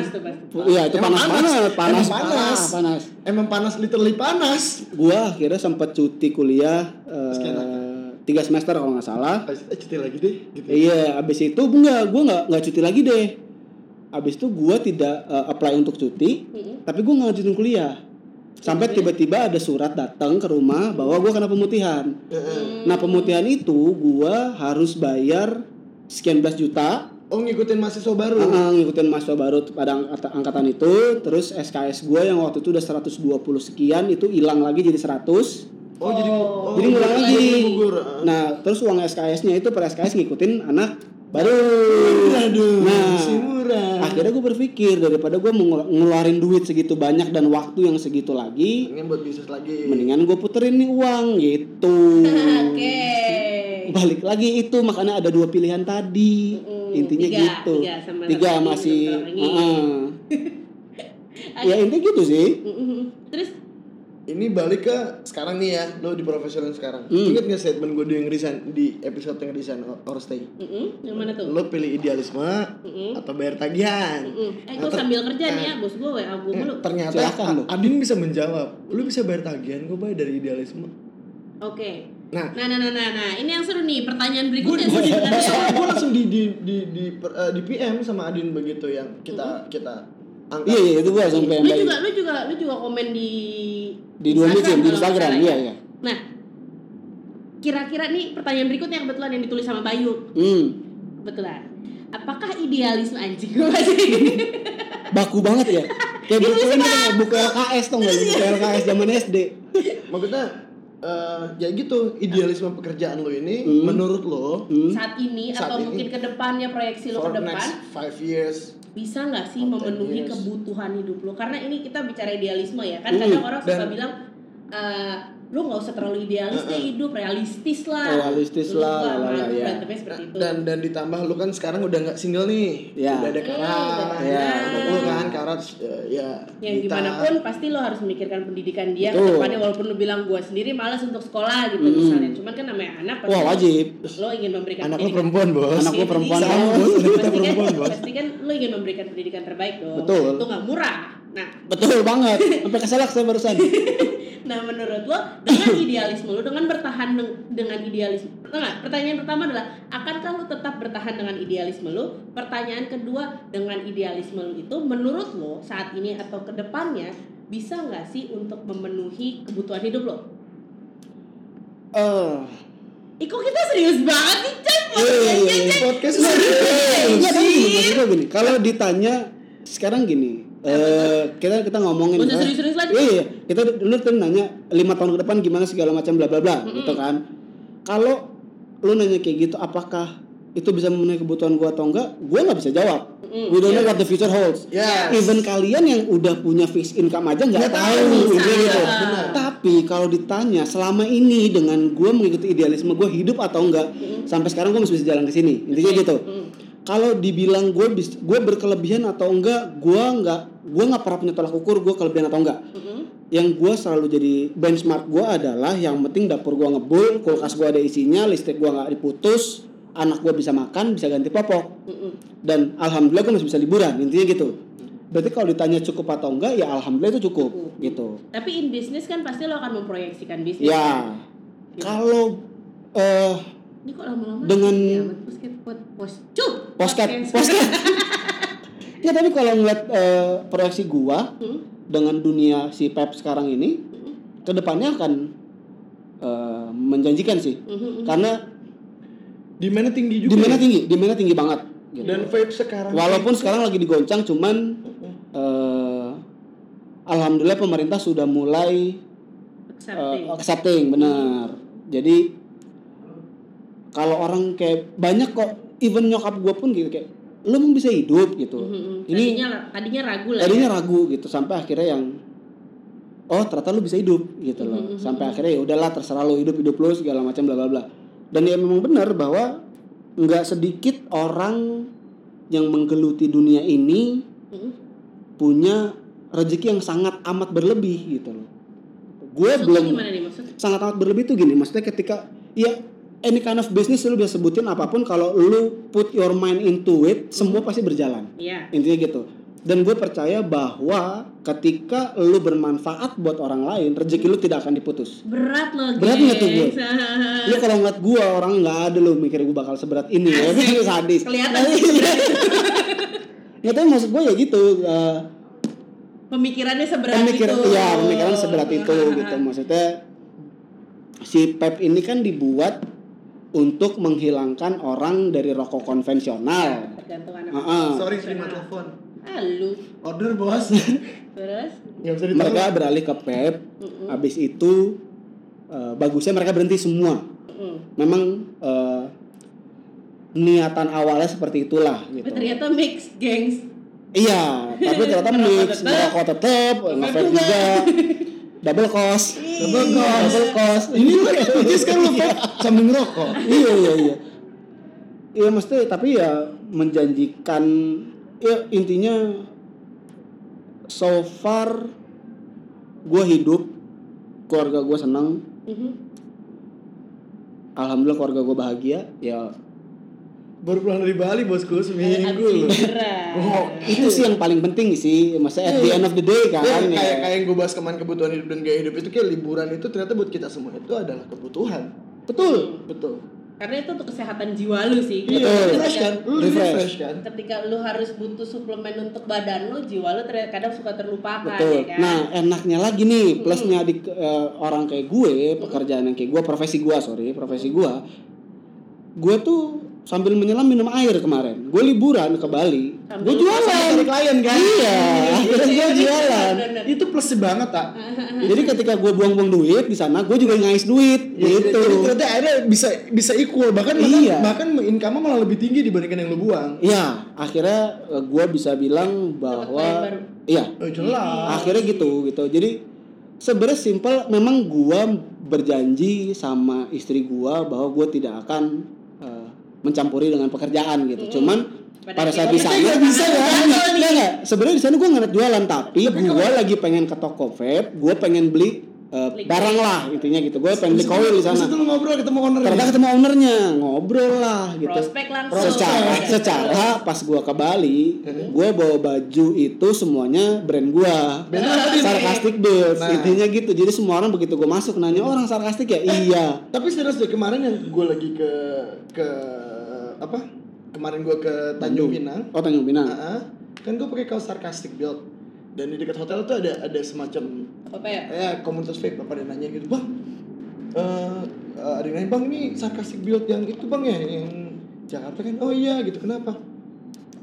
Iya itu panas panas. banget, panas, panas, panas. panas. Emang panas literally panas. Gua akhirnya sempat cuti kuliah eh, tiga semester kalau nggak salah. Eh, cuti lagi deh gitu. Iya, abis itu enggak, gue nggak nggak cuti lagi deh. Abis itu gua tidak eh, apply untuk cuti, Mm-mm. tapi gue nggak lanjutin kuliah. Sampai tiba-tiba ada surat datang ke rumah bahwa gua kena pemutihan. Heeh. Nah pemutihan itu gua harus bayar sekian belas juta Oh ngikutin mahasiswa baru. uh, ngikutin mahasiswa baru pada angkatan, itu terus SKS gua yang waktu itu udah 120 sekian itu hilang lagi jadi 100 Oh, jadi oh, jadi ngulang lagi gugur. nah terus uang SKS-nya itu per SKS ngikutin anak baru Aduh, nah murah. akhirnya gue berpikir daripada gue ngeluarin duit segitu banyak dan waktu yang segitu lagi Pengen buat bisnis lagi. mendingan gue puterin nih uang gitu oke balik lagi itu makanya ada dua pilihan tadi Mm, intinya tiga, gitu tiga sama tiga masih. Heeh. ya intinya gitu sih terus Ini balik ke sekarang nih ya, lo di profesional sekarang. Hmm. Ingat gak statement gue yang resign di episode yang resign or, stay? mm-mm, yang mana tuh Lo pilih idealisme Mm-mm. atau bayar tagihan? Mm-mm. eh Nah, gue ter- sambil kerja nih ya nah, bos gue wa gue eh, mulu ternyata Silakan lo. A- Adin bisa menjawab. Lo bisa bayar tagihan, gue bayar dari idealisme. oke Nah, nah nah nah nah nah. Ini yang seru nih pertanyaan gue berikutnya. seru sebenarnya. gue langsung di di di di, per- eh, di PM sama Adin begitu yang kita kita angkat. iya iya itu gue sampai yang lu juga lu juga lu juga komen di di dua meeting di Instagram iya ya. iya. Nah kira-kira nih pertanyaan berikutnya kebetulan yang ditulis sama Bayu. Hmm. Kebetulan. Apakah idealisme anjing? Gue masih baku banget ya. Kayak buku ini buku LKS tau nggak? Lu? buku LKS zaman SD Maksudnya eh, ya gitu idealisme pekerjaan lo ini Hmm. menurut lo hmm. saat ini Saat atau ini. mungkin ke depannya proyeksi lo ke depan next five years bisa nggak sih memenuhi years. kebutuhan hidup lo karena ini kita bicara idealisme ya kan Hmm, kadang orang suka dan- bilang eh lo nggak usah terlalu idealis deh hidup realistis lah Realistis Terus lah, lah, lah, ya. berantemnya seperti itu dan dan ditambah lu kan sekarang udah nggak single nih Ya. udah ada Hmm, karat betul. Ya, betul kan karat ya yang gimana pun pasti lo harus memikirkan pendidikan dia Betul. walaupun lo bilang gua sendiri malas untuk sekolah gitu Hmm. misalnya cuman kan namanya anak pasti wah wajib lo ingin memberikan anak lu pendidikan perempuan bos Anak perempuan, Iya, bos. Anak kita pasti kan, perempuan, bos. pasti kan lo ingin memberikan pendidikan terbaik dong Betul. itu nggak murah nah betul banget sampai keselak saya barusan Nah menurut lo dengan idealisme lo dengan bertahan deng- dengan idealisme Enggak, pertanyaan pertama adalah akankah lo tetap bertahan dengan idealisme lo? Pertanyaan kedua dengan idealisme lo itu menurut lo saat ini atau ke depannya bisa nggak sih untuk memenuhi kebutuhan hidup lo? eh Ih kok kita serius banget sih Chan? Iya, iya, iya, iya. podcast serius. gue gini. Kalau ditanya sekarang gini, eh kita kita ngomongin Nggak eh, serius-serius lagi. Iya, iya. Kita dulu tuh nanya lima tahun ke depan gimana segala macam bla bla bla gitu kan. Kalau lu nanya kayak gitu, apakah itu bisa memenuhi kebutuhan gua atau enggak? Gua nggak bisa jawab. Mm, We don't know yes. what the future holds. Yes. Even kalian yang udah punya fixed income aja nggak Nggak tahu, bisa. gitu. Benar. Tapi kalau ditanya selama ini dengan gue mengikuti idealisme gue hidup atau enggak, sampai sekarang gue masih bisa jalan ke sini. Intinya gitu. Mm. Kalau dibilang gue gue berkelebihan atau enggak, gue enggak, gue nggak pernah punya tolak ukur gue kelebihan atau enggak. Mm-mm. Yang gue selalu jadi benchmark gue adalah yang penting dapur gue ngebul, kulkas gue ada isinya, listrik gue nggak diputus, anak gue bisa makan, bisa ganti popok, Mm-mm. dan alhamdulillah gue masih bisa liburan. Intinya gitu. berarti kalau ditanya cukup atau enggak ya alhamdulillah itu cukup gitu Tapi in business kan pasti lo akan memproyeksikan bisnis. kan? ya kalau eh Ini kok lama-lama Dengan- ya, posket posket posket ya tapi kalau ngeliat eh, proyeksi gua Hmm, dengan dunia si Pep sekarang ini hmm, ke depannya akan eh, menjanjikan sih hmm, hmm. karena Di mana tinggi juga. di mana ya? tinggi di mana tinggi banget gitu. Dan vibe sekarang. walaupun sekarang lagi digoncang cuman eh, alhamdulillah pemerintah sudah mulai Accepting. uh, accepting benar jadi kalau orang kayak banyak kok even nyokap gue pun gitu kayak lu emang bisa hidup gitu Hmm, hmm, hmm. ini tadinya tadinya ragu lah. tadinya ya. ragu gitu sampai akhirnya yang oh ternyata lu bisa hidup gitu loh Mhm, mhm, sampai akhirnya ya udahlah terserah lu hidup hidup lu segala macam bla bla bla dan ya memang benar bahwa nggak sedikit orang yang menggeluti dunia ini Hmm. punya rezeki yang sangat amat berlebih gitu loh gue belum gimana nih maksud? sangat amat berlebih tuh gini maksudnya ketika ya any kind of business lu bisa sebutin apa pun kalau lu put your mind into it semua pasti berjalan Iya. intinya gitu dan gue percaya bahwa ketika lu bermanfaat buat orang lain rezeki lu tidak akan diputus Berat loh, Berat nggak tuh, gue? lu kalau ngeliat gue orang nggak ada lu mikir gue bakal seberat ini ya Asik. sadis Kelihatan iya. nggak tahu maksud gue ya gitu eh, Pemikirannya seberat pemikir itu. ya pemikiran seberat itu gitu maksudnya si Pep ini kan dibuat untuk menghilangkan orang dari rokok konvensional Tergantung anak. Heeh. Sorry terima telepon. Halo. Order bos. Terus? Mereka beralih ke Pep habis itu eh, bagusnya mereka berhenti semua Mm-mm. memang eh, niatan awalnya seperti itulah Tapi gitu ternyata mix, gengs. iya tapi ternyata mix merokok tetep nge-vape juga double cost. Double cost. double cost. Ini lu is kan lu vape sambil ngerokok. iya iya iya. Iya mesti tapi ya menjanjikan ya intinya so far gue hidup keluarga gue senang. Mhm. alhamdulillah keluarga gue bahagia ya Baru pulang dari Bali bosku seminggu loh. Oh, itu sih yang paling penting sih maksudnya at the end of the day kan Ya, ya. kayak kayak yang gue bahas kemarin kebutuhan hidup dan gaya hidup itu kayak liburan itu ternyata buat kita semua itu adalah kebutuhan. betul Betul. Karena itu untuk kesehatan jiwa lu sih. Iya, Betul. refresh kan? Lu Refresh. refresh kan? Ketika lu harus butuh suplemen untuk badan lu, jiwa lu kadang suka terlupakan betul ya kan. nah enaknya lagi nih plusnya di eh, orang kayak gue pekerjaan yang kayak gue profesi gue sorry profesi gue gue tuh sambil menyelam minum air kemarin gue liburan ke Bali gue jualan Cari klien kan? iya akhirnya gue jualan. Itu plusnya banget tak. jadi ketika gue buang-buang duit di sana gue juga ngais duit Ya, gitu Jadi ternyata akhirnya bisa bisa equal bahkan Iya. bahkan, bahkan income malah lebih tinggi dibandingkan yang lu buang. Iya, akhirnya gue bisa bilang bahwa iya, Oh, jelas. akhirnya gitu gitu. Jadi sebenarnya simpel, memang gue berjanji sama istri gue bahwa gue tidak akan eh, mencampuri dengan pekerjaan gitu. Cuman Pada pada saat di sana bisa ya, nggak. Sebenarnya di sana gue nggak jualan, tapi gue lagi pengen ke toko vape, gue pengen beli eh, Beli barang lah intinya gitu. Gue pengen beli koil di sana. Terus lu ngobrol ketemu ownernya. Ternyata ketemu ownernya, ngobrol lah gitu. Prospek langsung. Secara secara pas gua ke Bali, gua bawa baju itu semuanya brand gua. Sarcastic Bills, Nah. intinya gitu. Jadi semua orang begitu gua masuk nanya orang sarkastik ya? Iya. Tapi serius deh kemarin yang gue lagi ke ke apa? Kemarin gue ke Tanjung Pinang. Oh Tanjung Pinang. Ah, kan gue pakai kaos sarcastic build. Dan di dekat hotel tuh ada ada semacam Apa ya? ya komunitas vape apa ada yang nanya gitu bang eh eh, ada yang nanya bang ini sarcastic build yang itu bang ya yang Jakarta kan oh iya gitu kenapa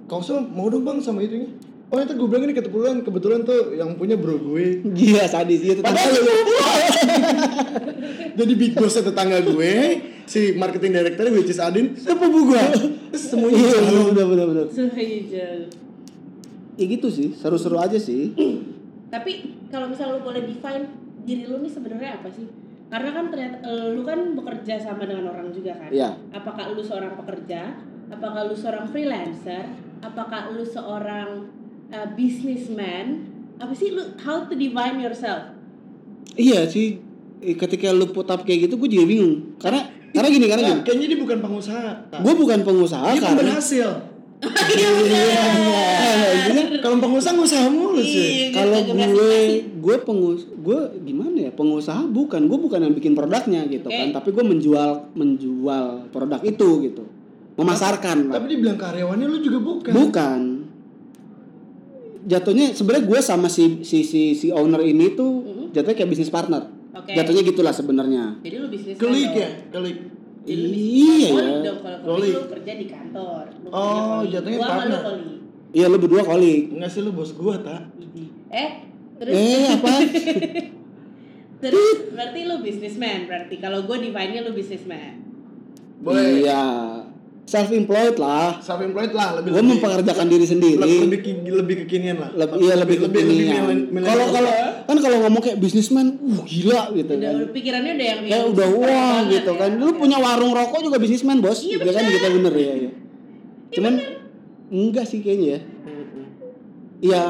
kaosnya mau dong bang sama itunya oh itu gue bilang ini kebetulan kebetulan tuh yang punya bro gue Gila sadis itu. Padahal jadi big boss tetangga gue si marketing director which is Adin sepupu gue semuanya Iya, bener bener bener. Sehijau. Ya gitu sih, seru-seru aja sih. Tapi kalau misalnya lu boleh define diri lu nih sebenarnya apa sih? Karena kan ternyata eh, lu kan bekerja sama dengan orang juga kan. Iya. Apakah lu seorang pekerja? Apakah lu seorang freelancer? Apakah lu seorang eh, businessman? Apa sih lu how to define yourself? Iya sih. Eh, Ketika lu put up kayak gitu, gue juga bingung. Karena karena gini, karena Nah, gini. kayaknya dia bukan pengusaha Gue bukan pengusaha dia karena berhasil Iya. Nah, intinya kalau pengusaha ngusaha mulu sih. Iya, kalau gue gue pengus gue gimana ya pengusaha bukan gue bukan yang bikin produknya gitu kan tapi gue menjual menjual produk itu gitu memasarkan lah. Tapi dibilang karyawannya lu juga bukan. bukan jatuhnya sebenarnya gue sama si si si si owner ini tuh Mhm. jatuhnya kayak bisnis partner Oke. jatuhnya gitulah sebenarnya Jadi lu bisnis Kelik dong. ya, kelik. Bisnis Iya, ya. dong kalau lu kerja di kantor. Lu Oh, jatuhnya Gua lu partner. iya lu berdua kolik Enggak sih lu bos gua tak. Idi. Eh, terus eh apa terus berarti lu businessman berarti kalau gue define-nya lu businessman. Boleh. iya self employed lah Self employed lah lebih gue lebih- mempekerjakan diri sendiri lebih lebih, lebih kekinian lah. lebih iya lebih lebih kekinian. milen- milenial. kalau kalau kan kalau ngomong kayak bisnismen uh gila gitu Udah, kan udah pikirannya udah yang kayak udah wah banget gitu ya. kan lu punya warung rokok juga bisnismen bos Iya, gitu kan bener. gitu bener ya ya cuman enggak sih kayaknya ya iya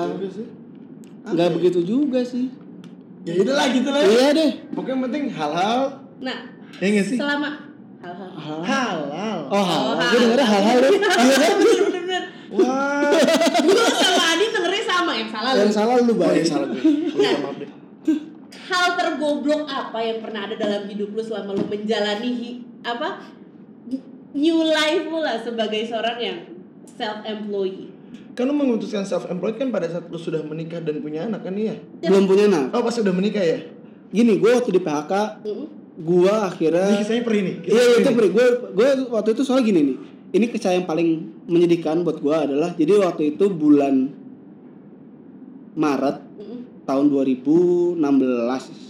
enggak begitu juga sih Ya udah lah gitu lah. iya deh Pokoknya penting hal-hal Nah, ya sih? selama hal-hal Hal- Halal. oh hal Oh, gue dengernya hal-hal deh iya kan bener-bener Wah. gue sama Adi dengernya sama yang salah yang lu. salah lu Oh, bang ya salah gue. Hal tergoblok apa yang pernah ada dalam hidup lu selama lu menjalani hi- apa new life lu lah sebagai seorang yang self employee Kan lu memutuskan self employed kan pada saat lu sudah menikah dan punya anak kan iya? belum punya anak Oh pas udah menikah ya? gini gue waktu di PHK gue Ini akhirnya kisahnya perih nih. kisah Iya perih itu beri gue gue waktu itu soal gini nih. Ini kisah yang paling menyedihkan buat gue adalah jadi waktu itu bulan Maret Mm-mm. tahun 2016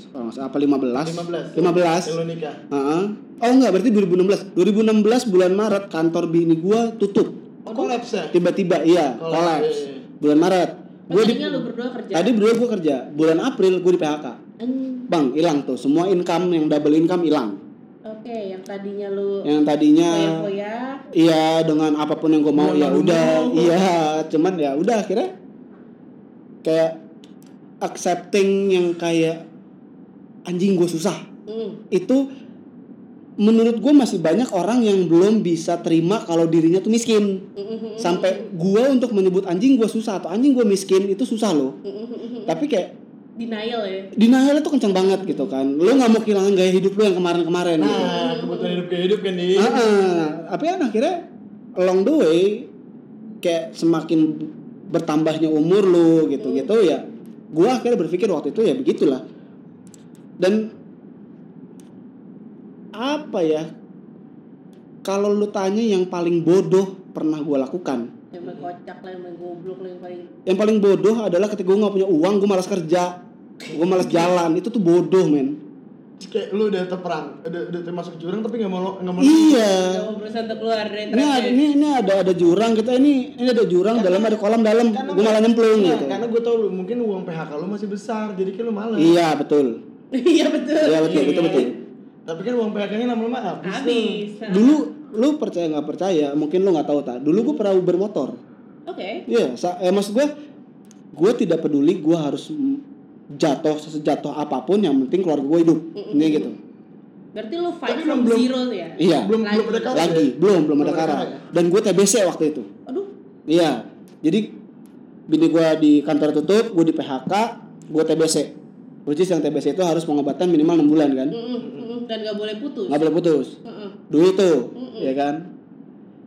kalau nggak salah apa 15 15. 15 Yang lu nikah. Heeh. Oh enggak berarti 2016 2016 bulan Maret kantor bini gue tutup Oh kolaps ya? tiba-tiba iya Kolaps, iya, iya. bulan Maret gue di lu berdua kerja tadi berdua gue kerja bulan April gue di PHK Hmm, bang hilang tuh. Semua income yang double income hilang. Oke yang tadinya lu yang tadinya foya-foya. Iya dengan apa pun yang gue mau ya udah. Iya cuman ya udah akhirnya kayak accepting yang kayak anjing gue susah. Hmm. itu menurut gue masih banyak orang yang belum bisa terima kalau dirinya tuh miskin. Mm-mm. sampai gue untuk menyebut anjing gue susah atau anjing gue miskin itu susah loh. Mm-mm. tapi kayak denial ya denial itu kencang banget gitu kan lo nggak mau kehilangan gaya hidup lo yang kemarin-kemarin gitu. Nah, kebutuhan hidup kayak hidup kan di. Ah, ah. tapi kan akhirnya along the way kayak semakin bertambahnya umur lu gitu gitu ya gua akhirnya berpikir waktu itu ya begitulah dan apa ya kalau lu tanya yang paling bodoh pernah gua lakukan yang main kocak lah yang main goblok lah yang paling yang paling bodoh adalah ketika gua nggak punya uang gua malas kerja. Gua malas jalan. Itu tuh bodoh men. Kayak lu udah terperang, udah udah termasuk jurang tapi nggak mau lo- nggak mau. iya. Gak mau berusaha untuk keluar dari ini ini ini ada ada jurang kita ini ini ada jurang dalam ada kolam dalam. Karena gue malah nyemplung Nah, gitu. Karena gue tau lu mungkin uang PHK lu masih besar, jadi kayak lu malas. iya betul. Iya betul. Iya betul betul betul. Tapi kan uang PHK-nya lama-lama habis. habis. dulu lu percaya nggak percaya mungkin lu nggak tahu tak dulu gue pernah Uber motor. Oke. Iya sa- eh, maksud gue gue tidak peduli gue harus mm, jatuh sejatuh apa pun yang penting keluarga gue hidup. Ini gitu. Berarti lu fight Tapi from belum- zero tuh ya? Iya. Belum Lagi. belum ada kabar lagi. ya? belum belum ada kara kara ya? dan gue TBC waktu itu. Aduh. Iya, jadi bini gue di kantor tutup, gue di PHK, gue TBC. Which is yang TBC itu harus pengobatan minimal 6 bulan kan, Mm-mm, mm-mm. Dan gak boleh putus nggak boleh putus. Mm-mm. Duit tuh, Mm-mm. ya kan.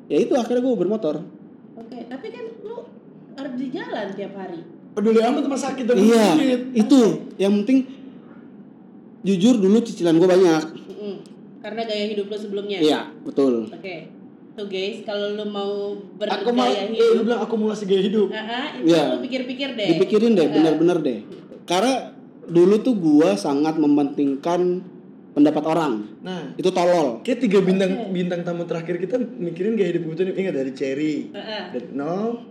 Ya itu akhirnya gue bermotor. oke tapi kan lu harus di jalan tiap hari Peduli amat sama sakit dan Iya, itu yang penting jujur dulu cicilan gue banyak. Mm-mm. karena gaya hidup lu sebelumnya Iya, betul. oke tuh guys kalau lu mau Aku mau, bergaya eh, lu hidup bilang akumulasi gaya hidup. ah, itu Iya. lu pikir-pikir deh Dipikirin deh, bener-bener deh. Karena dulu tuh gue sangat mementingkan pendapat orang. Nah, Itu tolol. kayak tiga bintang Oke. bintang tamu terakhir kita mikirin gaya hidup kebutuhan ingat dari Cherry, ah, ah. dari nol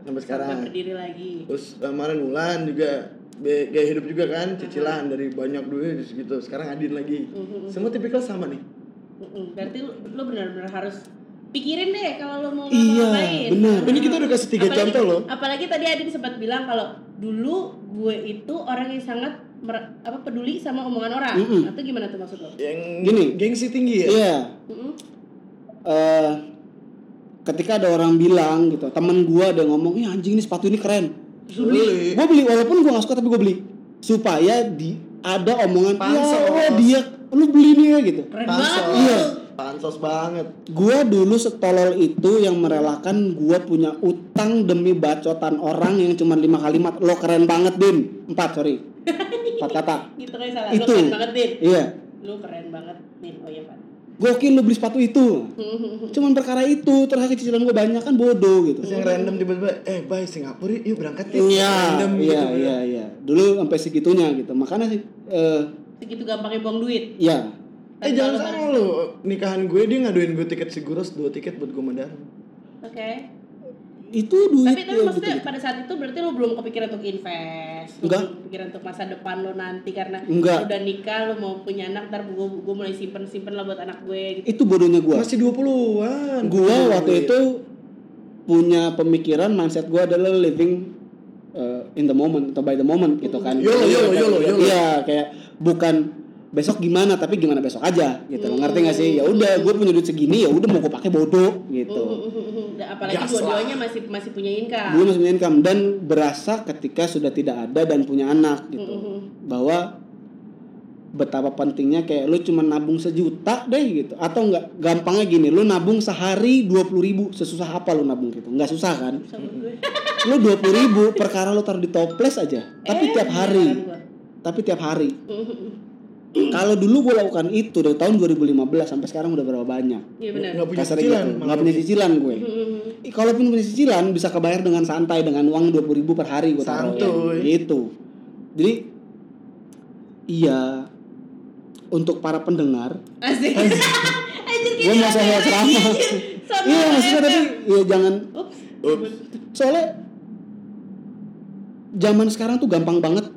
sampai sekarang. Sampai berdiri lagi Terus eh, kemarin Wulan juga be- gaya hidup juga kan, cicilan dari banyak duit gitu. Sekarang Adin lagi. Mhm. Semua tipikal sama nih. Mm-mm. berarti lu, lu benar-benar harus pikirin deh kalau lu mau Iya, ngapain benar. Ini kita udah kasih tiga Apalagi- contoh loh. apalagi tadi Adin sempat bilang kalau dulu gue itu orang yang sangat mer- apa peduli sama omongan orang Mm-mm. atau gimana tuh maksud lo Yang Gini. gengsi tinggi ya. Iya. Mm-mm. eh ketika ada orang bilang gitu temen gua ada ngomong ih anjing ini sepatu ini keren beli. gue beli walaupun gue gak suka tapi gue beli supaya di ada omongan ya Pansos. oh, dia lu beli nih ya," gitu Keren Pansos. banget. Iya. Pansos banget. gue dulu setolol itu yang merelakan gue punya utang demi bacotan orang yang cuma lima kalimat lo keren banget din empat sorry empat kata Gitu kan salah. Itu. Lu keren banget, Din. iya Lu keren banget, Din. Oh iya, Pak. gokil lu beli sepatu itu cuman perkara itu terus cicilan gue banyak kan bodoh gitu Terus yang random tiba-tiba, eh bye Singapura yuk, berangkat yuk. iya Random iya gitu. iya iya dulu sampai segitunya gitu makanya sih eh Segitu gampangnya buang duit. ya Eh jangan salah lu, nikahan gue dia ngaduin gue tiket Siguros dua tiket buat gue mendarat. Oke. Itu duit Tapi tapi ya, maksudnya gitu-gitu. pada saat itu berarti lu belum kepikiran untuk invest, Enggak. belum kepikiran untuk masa depan lu nanti karena Enggak. udah nikah lu mau punya anak ntar gue gue mulai simpen simpen lah buat anak gue gitu. itu bodohnya gue Masih 20-an. gua waktu itu punya pemikiran mindset gua adalah living uh, in the moment atau by the moment gitu kan Yolo, yolo, yolo, yolo. iya kayak bukan besok gimana tapi gimana besok aja gitu lo ngerti gak sih ya udah gue punya duit segini ya udah mau gue pakai bodoh gitu Dan apalagi Gas dua-duanya masih masih punya income. gue masih punya income dan berasa ketika sudah tidak ada dan punya anak gitu Mhm. bahwa betapa pentingnya kayak lu cuma nabung sejuta deh gitu atau enggak gampangnya gini lu nabung sehari dua ribu sesusah apa lu nabung gitu nggak susah kan gue. lu dua ribu perkara lu taruh di toples aja tapi Eh, tiap beneran hari gua. tapi tiap hari. Kalau dulu gue lakukan itu dari tahun 2015 sampai sekarang udah berapa banyak Iya benar. Nggak punya kasar cicilan. gitu nggak punya cicilan gue. Ih, Kalaupun punya cicilan bisa kebayar dengan santai dengan uang dua ribu per hari gue taruh Santuy. gitu. Jadi iya untuk para pendengar, Asik. Anjir gue mau saya ceramah. Sama Iya maksudnya FM. tapi ya jangan Ups. Ups. soalnya zaman sekarang tuh gampang banget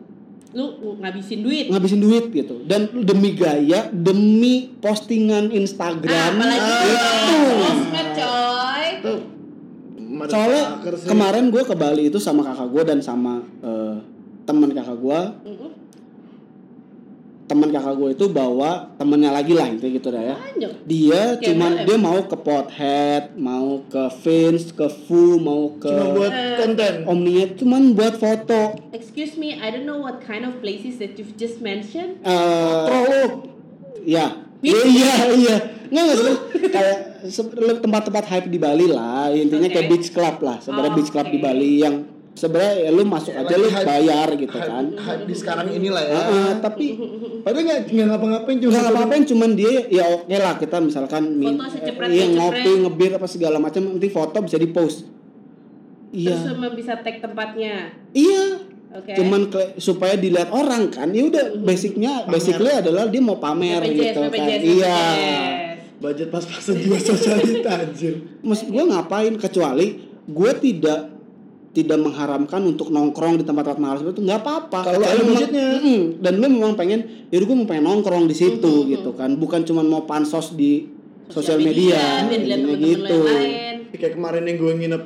Lu ngabisin duit. ngabisin duit gitu dan demi gaya demi postingan Ah, Instagram apalagi itu. sosmed coy. Tuh. Soalnya kemarin gue ke Bali itu sama kakak gue dan sama eh, teman kakak gue Mhm. Teman kakak gue itu bawa temennya lagi lah itu gitu dah ya Banyak. dia Kayak cuman mana? dia mau ke Pothead mau ke Vince ke Fu mau ke Cuma buat Eh. konten. Omnia cuman buat foto Excuse me, I don't know what kind of places that you've just mentioned. eh Oh, ya Beach? iya iya nggak nggak kayak tempat-tempat hype di Bali lah intinya Oke. kayak beach club lah sebenarnya Oh, beach club di oke. Bali yang sebenarnya ya lu masuk aja lagi lu hype- bayar gitu hype- kan hype di sekarang inilah ya. Heeh, tapi Padahal nggak nggak ngapa-ngapain cuma nggak apa-apain cuman dia ya oke lah kita misalkan min iya ngopi ngebir apa segala macam nanti foto bisa di post iya Terus cuma bisa tag tempatnya. iya Oke. cuman ke- supaya dilihat orang kan ya udah basicnya Pamer. basically adalah dia mau pamer BPJS, gitu kan BPJS, iya BPJS. budget pas-pasan jiwa sosialita anjir. maksud gue ngapain kecuali gue tidak tidak mengharamkan untuk nongkrong di tempat-tempat mahal seperti itu nggak apa-apa Kalau ada budgetnya. Mm-mm. dan lu memang pengen ya gue mau pengen nongkrong di situ gitu kan bukan cuma mau pansos di sosial media, dilihat intinya teman-teman gitu lain. Kayak kemarin yang gue nginep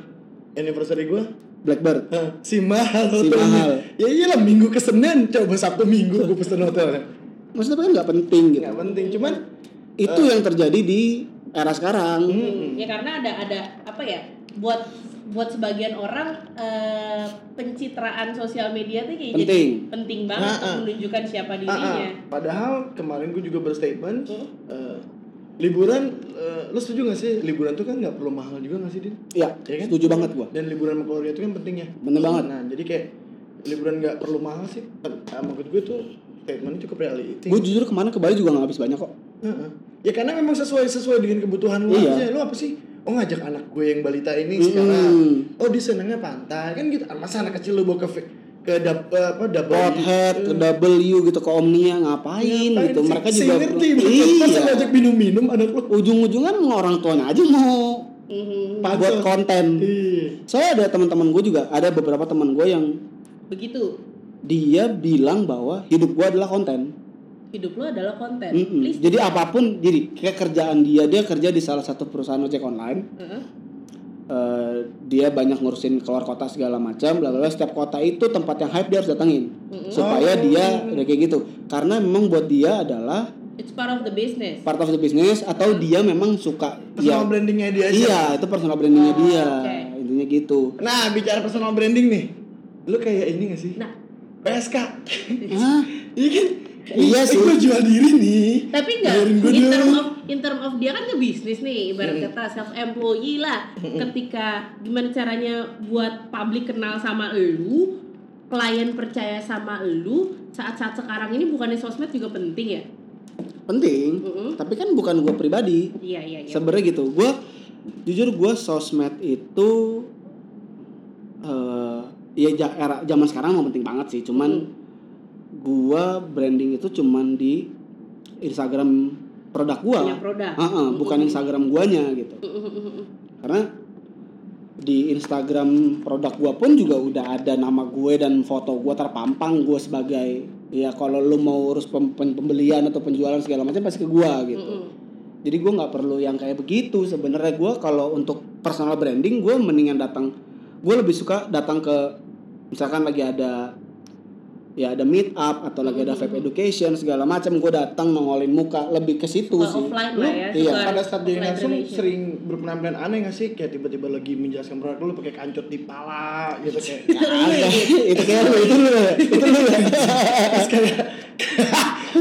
anniversary gue Blackbird si mahal Si mahal. Ya iyalah minggu ke Senin coba Sabtu minggu gue pesen hotelnya. maksudnya kan nggak penting gitu Nggak penting cuman itu yang terjadi di era sekarang Ya karena ada ada apa ya? Buat buat sebagian orang eh, pencitraan sosial media tuh kayak jadi Penting. penting banget Ah, untuk ah. menunjukkan siapa Ah, dirinya. padahal kemarin gue juga berstatement Hmm. eh, liburan eh, lo setuju gak sih liburan tuh kan nggak perlu mahal juga gak sih din? ya Iya kan? setuju banget gua Dan liburan sama keluarga itu kan penting ya. Bener banget. Nah jadi kayak liburan nggak perlu mahal sih. Nah, maksud gue tuh statementnya cukup reality. gue jujur ke mana ke Bali juga nggak habis banyak kok Heeh. Ya karena memang sesuai sesuai dengan kebutuhan lu Iya. aja. Lu apa sih? Oh ngajak anak gue yang balita ini sekarang. Oh dia senangnya pantai kan gitu. Masa anak kecil lu bawa ke ke dap, apa double Pothead, ke W gitu ke Omnia ngapain, gitu. Mereka juga ngerti iya. Ngajak minum-minum anak lu? Ujung-ujungnya emang orang tuanya aja mau Mhm. Pansos. buat konten. Iya. Saya ada teman-teman gue juga, ada beberapa teman gue yang Begitu. dia bilang bahwa hidup gue adalah konten. Hidup lu adalah konten. Mm-mm. Please. Jadi apa pun, jadi kayak kerjaan dia, dia kerja di salah satu perusahaan ojek online. Heeh. Eh, dia banyak ngurusin keluar kota segala macam, bla bla bla. Setiap kota itu tempat yang hype dia harus datengin, Mm-mm. supaya Oh. dia udah kayak gitu. Karena memang buat dia adalah It's part of the business. part of the business atau dia memang suka Personal ya brandingnya dia aja. iya itu personal brandingnya Oh, dia oke. intinya gitu Nah, bicara personal branding nih. Lu kayak ini gak sih? Nah, PSK. Hah? Iya kan? Iya Eh, sih. Gue jual diri nih. tapi enggak in term of in term of dia kan ngebisnis nih ibarat kata self employee lah ketika gimana caranya buat publik kenal sama elu klien percaya sama elu saat-saat sekarang ini bukannya sosmed juga penting ya? Penting Mm-mm. tapi kan bukan gue pribadi. Iya iya iya. Sebenarnya gitu gue jujur gue sosmed itu eh ya era zaman sekarang mau penting banget sih. Cuman gua branding itu cuman di Instagram produk gua. Punya produk. Heeh, bukan Instagram guanya gitu. Karena di Instagram produk gua pun juga udah ada nama gue dan foto gua terpampang gue sebagai ya kalau lu mau urus pem- pem- pembelian atau penjualan segala macam pasti ke gua gitu. Jadi gue nggak perlu yang kayak begitu sebenarnya. Gue kalau untuk personal branding gue mendingan datang gue lebih suka datang ke misalkan lagi ada ya ada meet up atau lagi ada vape education segala macam gue datang nongolin muka lebih ke situ Suka sih offline Lu lah ya iya, suka pada saat jadi langsung sering berpenampilan aneh gak sih? Kayak tiba-tiba lagi menjelaskan produk lu pakai kancot di pala gitu kayak. Ada. itu kayak lu itu lu itu lu kayak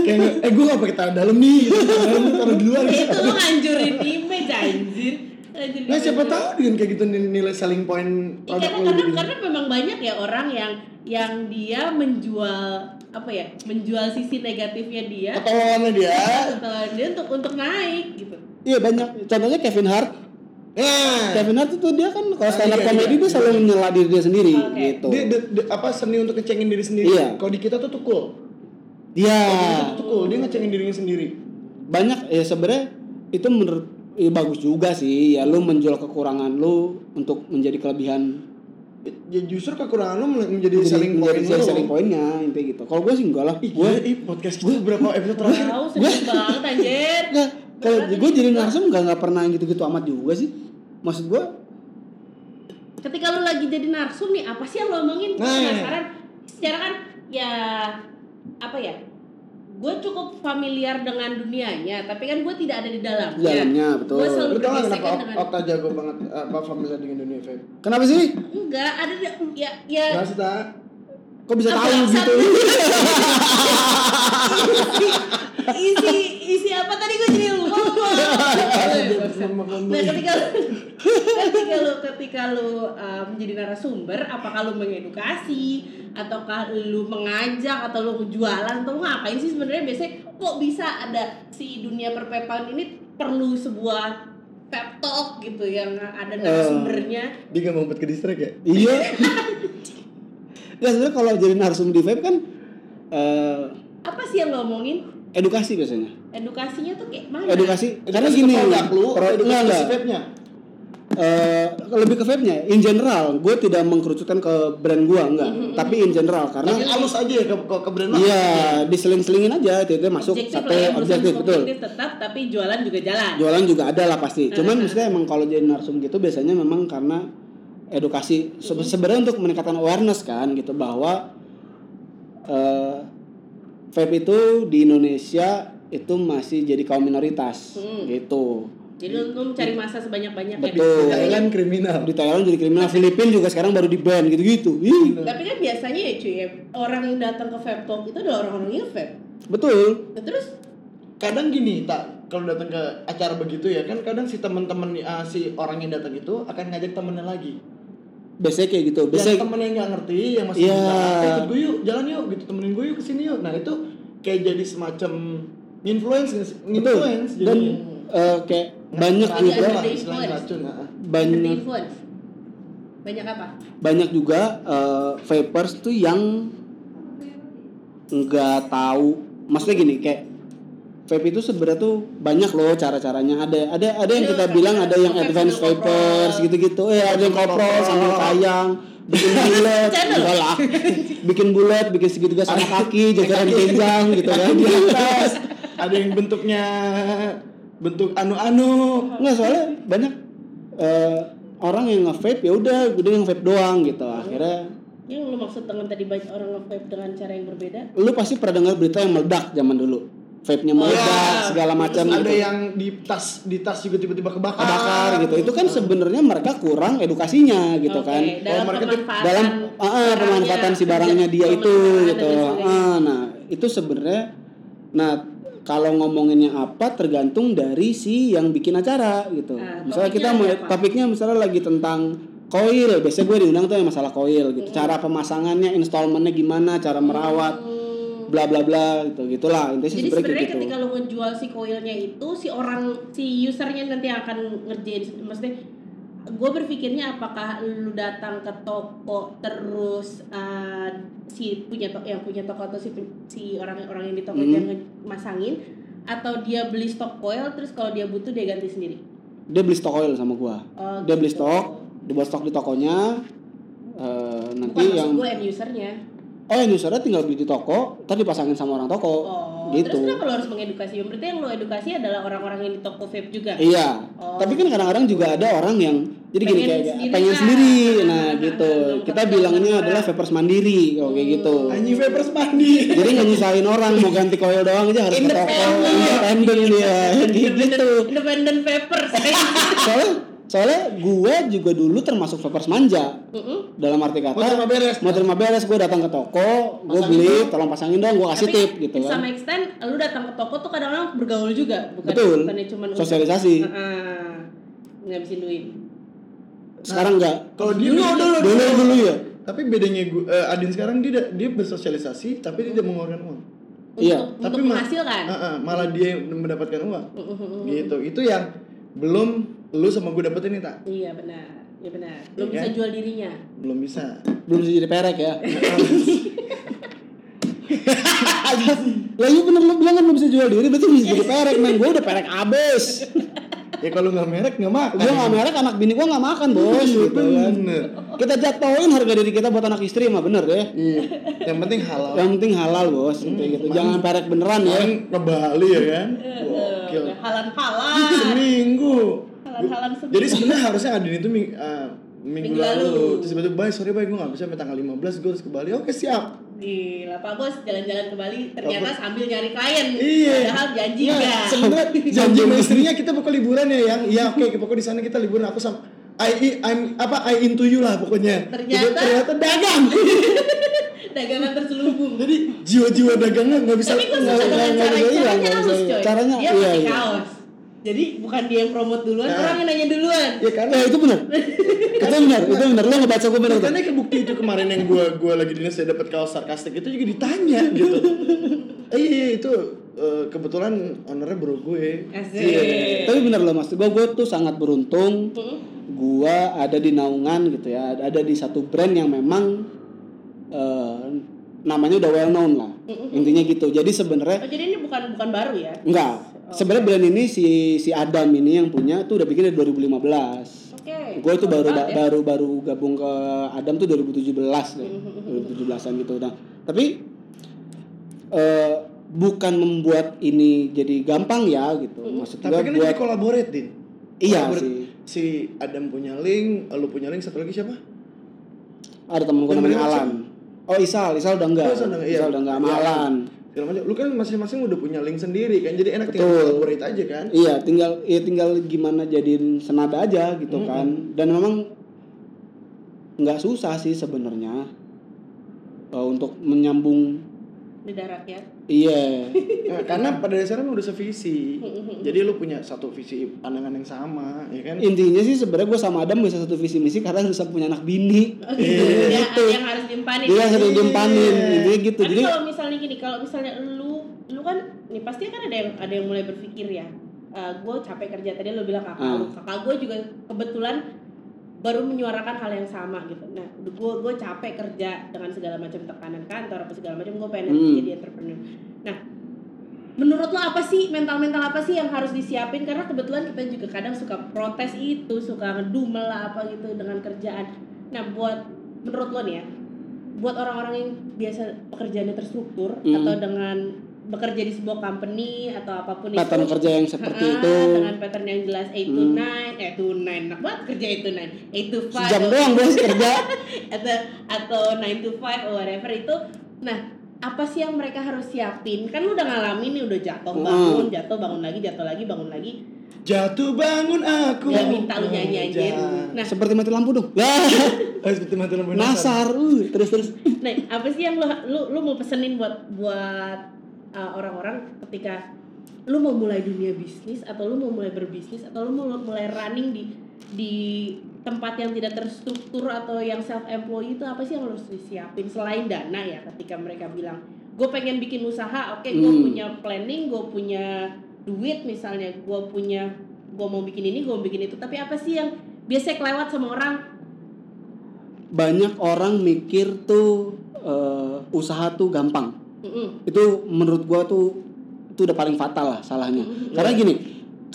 kayak eh gue gak pakai tangan dalam nih gitu. Tangan dalam taruh di luar gitu. itu lu ngancurin image anjir Ngancurin Nah siapa tahu dengan kayak gitu nilai selling point Iya, produk karena, karena, gitu. karena memang banyak ya orang yang yang dia menjual apa ya menjual sisi negatifnya dia Ketololannya dia. atau dia untuk untuk naik gitu iya banyak contohnya Kevin Hart Nah, Kevin Hart itu dia kan kalau stand up iya, comedy iya. dia selalu menyela diri dia sendiri Oke. gitu dia, dia- dia- apa seni untuk ngecengin diri sendiri. Iya. Kalau di kita tuh tukul. dia Kalau di kita tuh tukul, dia ngecengin dirinya sendiri. banyak ya sebenarnya itu menurut ya bagus juga sih. Ya lu menjual kekurangan lu untuk menjadi kelebihan. Ya justru kekurangan lu menjadi menjadi, selling point menjadi lu. selling pointnya intinya gitu. Kalau gue sih enggak lah. Ih, gue ih, podcast gue berapa episode terakhir? tahu sedih banget anjir. Enggak kalau gue jadi narsum enggak nggak pernah gitu-gitu amat juga sih. Maksud gue ketika lu lagi jadi narsum nih apa sih yang lo omongin? Nah. penasaran? Secara kan ya apa ya gue cukup familiar dengan dunianya tapi kan gue tidak ada di dalamnya Di dalamnya, betul. gue selalu Lu tau kenapa Ok- dengan Okta jago banget apa familiar dengan dunia vape? kenapa sih enggak ada di- ya ya tak? Kok bisa tahu gitu? isi isi apa? Tadi gue jadi lupa nah ketika ketika lu ketika lu uh, menjadi narasumber apakah lu mengedukasi? Ataukah lu mengajak? Atau lu jualan? Atau ngapain sih sebenarnya? Biasanya kok bisa ada si dunia perpepan ini perlu sebuah pep talk gitu yang ada narasumbernya? Dia gak mau ke distract ya? iya Nggak sebenarnya kalau jadi narsum di vape kan eh, apa sih yang lo omongin? edukasi biasanya. Edukasinya tuh kayak mana? Edukasi karena gini produk lu, pro- edukasi enggak, enggak. vape-nya. Eh, lebih ke vape-nya. In general gue tidak mengkerucutkan ke brand gue enggak. Tapi in general karena Tapi halus aja ya ke, ke, ke brand lo. iya diseling-selingin aja itu, itu masuk objektif satu lah ya objektif betul. tetap tapi jualan juga jalan. Jualan juga ada lah pasti. Cuman Uh-huh. maksudnya emang kalau jadi narsum gitu biasanya memang karena edukasi Se- sebenarnya untuk meningkatkan awareness kan gitu bahwa eh vape itu di Indonesia itu masih jadi kaum minoritas Hmm. gitu jadi lu mencari masa sebanyak banyaknya Betul. Thailand kriminal. di Thailand jadi kriminal Filipina juga sekarang baru di ban gitu gitu Ih, tapi kan biasanya ya cuy ya, orang yang datang ke vape talk itu adalah orang-orang yang vape betul Nah, terus Kadang gini, tak kalau datang ke acara begitu ya kan kadang si teman-teman uh, si orang yang datang itu akan ngajak temennya lagi. Biasanya kayak gitu Yang biasanya temen yang nggak ngerti, yang masih Iya. buta, "Eh, ikut gue yuk, jalan yuk, gitu temenin gue yuk ke sini yuk. Nah itu kayak jadi semacam influence, influence dan jadinya. eh, kayak banyak juga racun. nah. under banyak influence banyak apa banyak juga eh, vapers tuh yang nggak tahu maksudnya gini kayak vape itu sebenarnya tuh banyak loh cara-caranya. Ada ada ada yang kita bilang ada yang advance vapers gitu-gitu. Eh ada yang koprol sambil kayang bikin bulat enggak lah. Bikin bulat bikin segitiga sama kaki jajaran genjang gitu kan. Di atas. Ada yang bentuknya bentuk anu-anu. nggak soalnya banyak eh, orang yang nge-vape ya udah udah yang vape doang gitu. Akhirnya yang lu maksud dengan tadi banyak orang nge-vape dengan cara yang berbeda? lu pasti pernah dengar berita yang meledak zaman dulu vape-nya meledak iya. segala macam Terus ada gitu. yang di tas di tas juga tiba-tiba kebakar. kebakar gitu. Itu kan sebenarnya mereka kurang edukasinya gitu Oke, kan. dalam Oh, mereka pemanfaatan dalam ah, ah, barangnya, pemanfaatan si barangnya dia itu gitu. ah, nah itu sebenarnya nah kalau ngomonginnya apa tergantung dari si yang bikin acara gitu. Ah, misalnya kita topiknya mau topiknya misalnya lagi tentang koil biasanya gue diundang tuh yang masalah koil gitu. Cara pemasangannya installmentnya gimana cara merawat. Hmm. Bla bla bla gitu gitulah intinya Jadi sebenarnya gitu ketika lu ngejual si koilnya itu si orang si usernya nanti akan ngerjain maksudnya gue berpikirnya apakah lu datang ke toko terus uh, si punya to yang punya toko atau si si orang-orang yang di toko Hmm. yang masangin atau dia beli stok koil terus kalau dia butuh dia ganti sendiri. dia beli stok koil sama gua Oh, dia beli gitu. stok dibuat stok di tokonya eh, nanti Bukan yang gue end usernya. Oh yang tinggal beli di toko tadi pasangin sama orang toko Oh, gitu terus kenapa lo harus mengedukasi? Berarti yang lo edukasi adalah orang-orang yang di toko vape juga. iya Oh. tapi kan kadang-kadang juga ada orang yang jadi gini Pengen kayak sendiri pengen lah. sendiri nah Ah, gitu belum kita kerja bilangnya adalah vapers mandiri kalau kayak gitu Anjing vapers mandi. jadi nggak nyusahin orang mau ganti koil doang aja harus ke toko Independen. independen dia gitu Independent vapers. soalnya soalnya gue juga dulu termasuk vapers manja Mm-mm. dalam arti kata Mau terima beres. mau terima beres gue datang ke toko gue beli dong. tolong pasangin dong gue kasih Tapi tip gitu kan some extent lu datang ke toko tuh kadang-kadang bergaul juga, bukan Betul. bukannya cuma Sosialisasi. Heeh. ngabisin duit. sekarang enggak Kalau dia Dulu, dulu, dulu dulu ya Tapi bedanya gue, eh, Adin sekarang dia dia bersosialisasi tapi dia tidak mengeluarkan uang. Untuk, Iya. untuk Tapi ma- menghasilkan. Ah, ah, malah dia mendapatkan uang. Gitu. Itu yang belum lu sama gue dapetin nih tak. Iya benar, iya benar. Belum Iya bisa kan? jual dirinya. Belum bisa. belum bisa jadi perek ya lah iya bener lu bilang kan belum bisa jual diri berarti bisa jadi perek men gue udah perek abis Ya kalau nggak merek nggak makan. gue nggak merek anak bini gue nggak makan bos Iya, gitu kan bener. kita jatuhin harga diri kita buat anak istri mah bener deh Iya. Yang penting halal. yang penting halal bos kayak gitu jangan perek beneran ya ke Bali ya kan. Eh, Halan-halan. Seminggu. Halan-halan. Jadi sebenarnya harusnya Adin itu ming- eh, minggu, Minggu lalu. lalu. Terus tiba-tiba, "Bye, sorry bye, gue gak bisa sampai tanggal 15, gue harus ke Bali." Oke, siap. Gila Pak Bos jalan-jalan ke Bali ternyata sambil nyari klien. Iya. Padahal janji Nah, enggak. Sebenarnya janji sama istrinya kita bakal liburan ya, yang iya oke, pokoknya di sana kita liburan aku sama I, I I'm apa I into you lah pokoknya. Ternyata- ternyata dagang. Dagangan terselubung. Jadi jiwa-jiwa dagangnya nggak bisa Tapi gue nggak- suka dengan nggak- cara nggak caranya nggak bisa halus hilang. coy. Caranya, dia iya, pakai iya. kaos. Jadi bukan dia yang promote duluan, Nah. orang yang nanya duluan. ya karena eh itu bener itu bener itu bener lo ngebaca gue bener tuh karena kebukti itu kemarin yang gua gua lagi dinas saya dapat kaos sarkastik itu juga ditanya gitu. Eh, iya itu eh, kebetulan ownernya bro gue. Asik. Iya. tapi bener loh mas gue gue tuh sangat beruntung gua ada di naungan gitu ya ada di satu brand yang memang eh, namanya udah well known lah intinya gitu jadi sebenarnya Oh, jadi ini bukan bukan baru ya? enggak sebenarnya brand ini si si Adam ini yang punya tuh udah bikin dari 2015 Oke. gue itu baru ya. baru baru gabung ke Adam tuh 2017 deh 2017an gitu nah tapi eh, bukan membuat ini jadi gampang ya gitu maksud Tapi gue kan buat ini collaborate din. Iya Collaborate. sih. Si Adam punya link, lu punya link, satu lagi siapa? ada temen gue namanya Alan oh Isal Isal udah enggak Oh, Isal udah enggak, iya. Isal udah enggak sama Iya. Alan Segala macam. Lu kan masing-masing udah punya link sendiri kan, jadi enak Betul. tinggal collaborate aja kan. Iya, tinggal ya tinggal gimana jadiin senada aja gitu kan. Dan memang nggak susah sih sebenarnya eh, untuk menyambung. Lidah rakyat. Iya, Nah, karena pada dasarnya udah sevisi. jadi lu punya satu visi pandangan yang sama, ya kan? intinya sih sebenarnya gue sama Adam bisa satu visi misi karena bisa punya anak bini. Oh, gitu. Iya, Dia gitu. yang harus dimpanin. Dia sering dimpanin, Iya. intinya gitu. Tapi Jadi kalau misalnya gini, kalau misalnya lu lu kan nih pasti kan ada yang ada yang mulai berpikir ya. gue capek kerja tadi lu bilang kakak lu, kakak gue juga kebetulan baru menyuarakan hal yang sama gitu. Nah, gue gue capek kerja dengan segala macam tekanan kantor apa segala macam. Gue pengen Hmm. jadi entrepreneur. Nah, menurut lo apa sih mental-mental apa sih yang harus disiapin? Karena kebetulan kita juga kadang suka protes itu, suka ngedumel lah apa gitu dengan kerjaan. Nah, buat menurut lo nih ya, buat orang-orang yang biasa pekerjaannya terstruktur Hmm. atau dengan bekerja di sebuah company atau apa pun pattern itu kerja yang seperti Ah, itu dengan pattern yang jelas 8 to Hmm. 9 eh to 9 enak banget kerja 8 to 9 8 to 5 sejam doang bos kerja. atau atau 9 to 5 or whatever itu nah apa sih yang mereka harus siapin kan lu udah ngalamin nih udah jatuh Hmm. bangun jatuh bangun lagi jatuh lagi bangun lagi Jatuh bangun aku. nggak minta lu nyanyi nyanyiin nah Seperti mati lampu dong. Lah, Oh, seperti mati lampu nasar. Uh, terus terus. nah apa sih yang lu lu, lu mau pesenin buat buat uh, orang-orang ketika lu mau mulai dunia bisnis atau lu mau mulai berbisnis atau lu mau mulai running di di tempat yang tidak terstruktur atau yang self employed itu apa sih yang harus disiapin selain dana ya ketika mereka bilang gue pengen bikin usaha oke gue Hmm. punya planning gue punya duit misalnya gue punya gue mau bikin ini gue mau bikin itu tapi apa sih yang biasanya kelewat sama orang Banyak orang mikir tuh eh, usaha tuh gampang. Mm-mm. Itu menurut gua tuh itu udah paling fatal lah salahnya. Karena gini,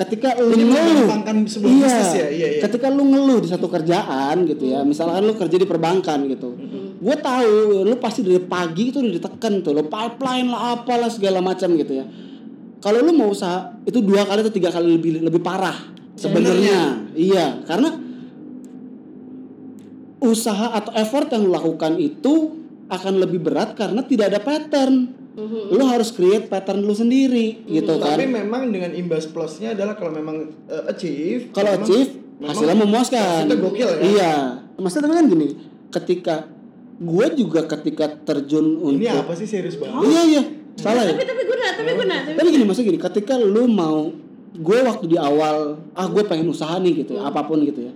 ketika lu Ini ngeluh, bisnis ya, iya, iya. Ketika lu ngeluh di satu kerjaan gitu ya, misalkan lu kerja di perbankan gitu. Gue tahu lu pasti dari pagi itu udah ditekan tuh, lu pipeline lah apalah segala macam gitu ya. Kalau lu mau usaha itu dua kali atau tiga kali lebih lebih parah sebenarnya. Iya, karena usaha atau effort yang lu lakukan itu akan lebih berat karena tidak ada pattern. Mhm. Lu harus create pattern lu sendiri gitu kan. Tapi memang dengan imbas plusnya adalah kalau memang eh, achieve. Kalau achieve memang hasilnya memuaskan. Itu gokil ya. Iya. Maksudnya tapi kan gini, ketika gue juga ketika terjun untuk Ini apa sih serius banget? Iya iya, salah ya. tapi tapi guna tapi guna tapi Tapi gini maksudnya gini, ketika lu mau gue waktu di awal ah gue pengen usaha nih gitu, ya, apa pun gitu ya.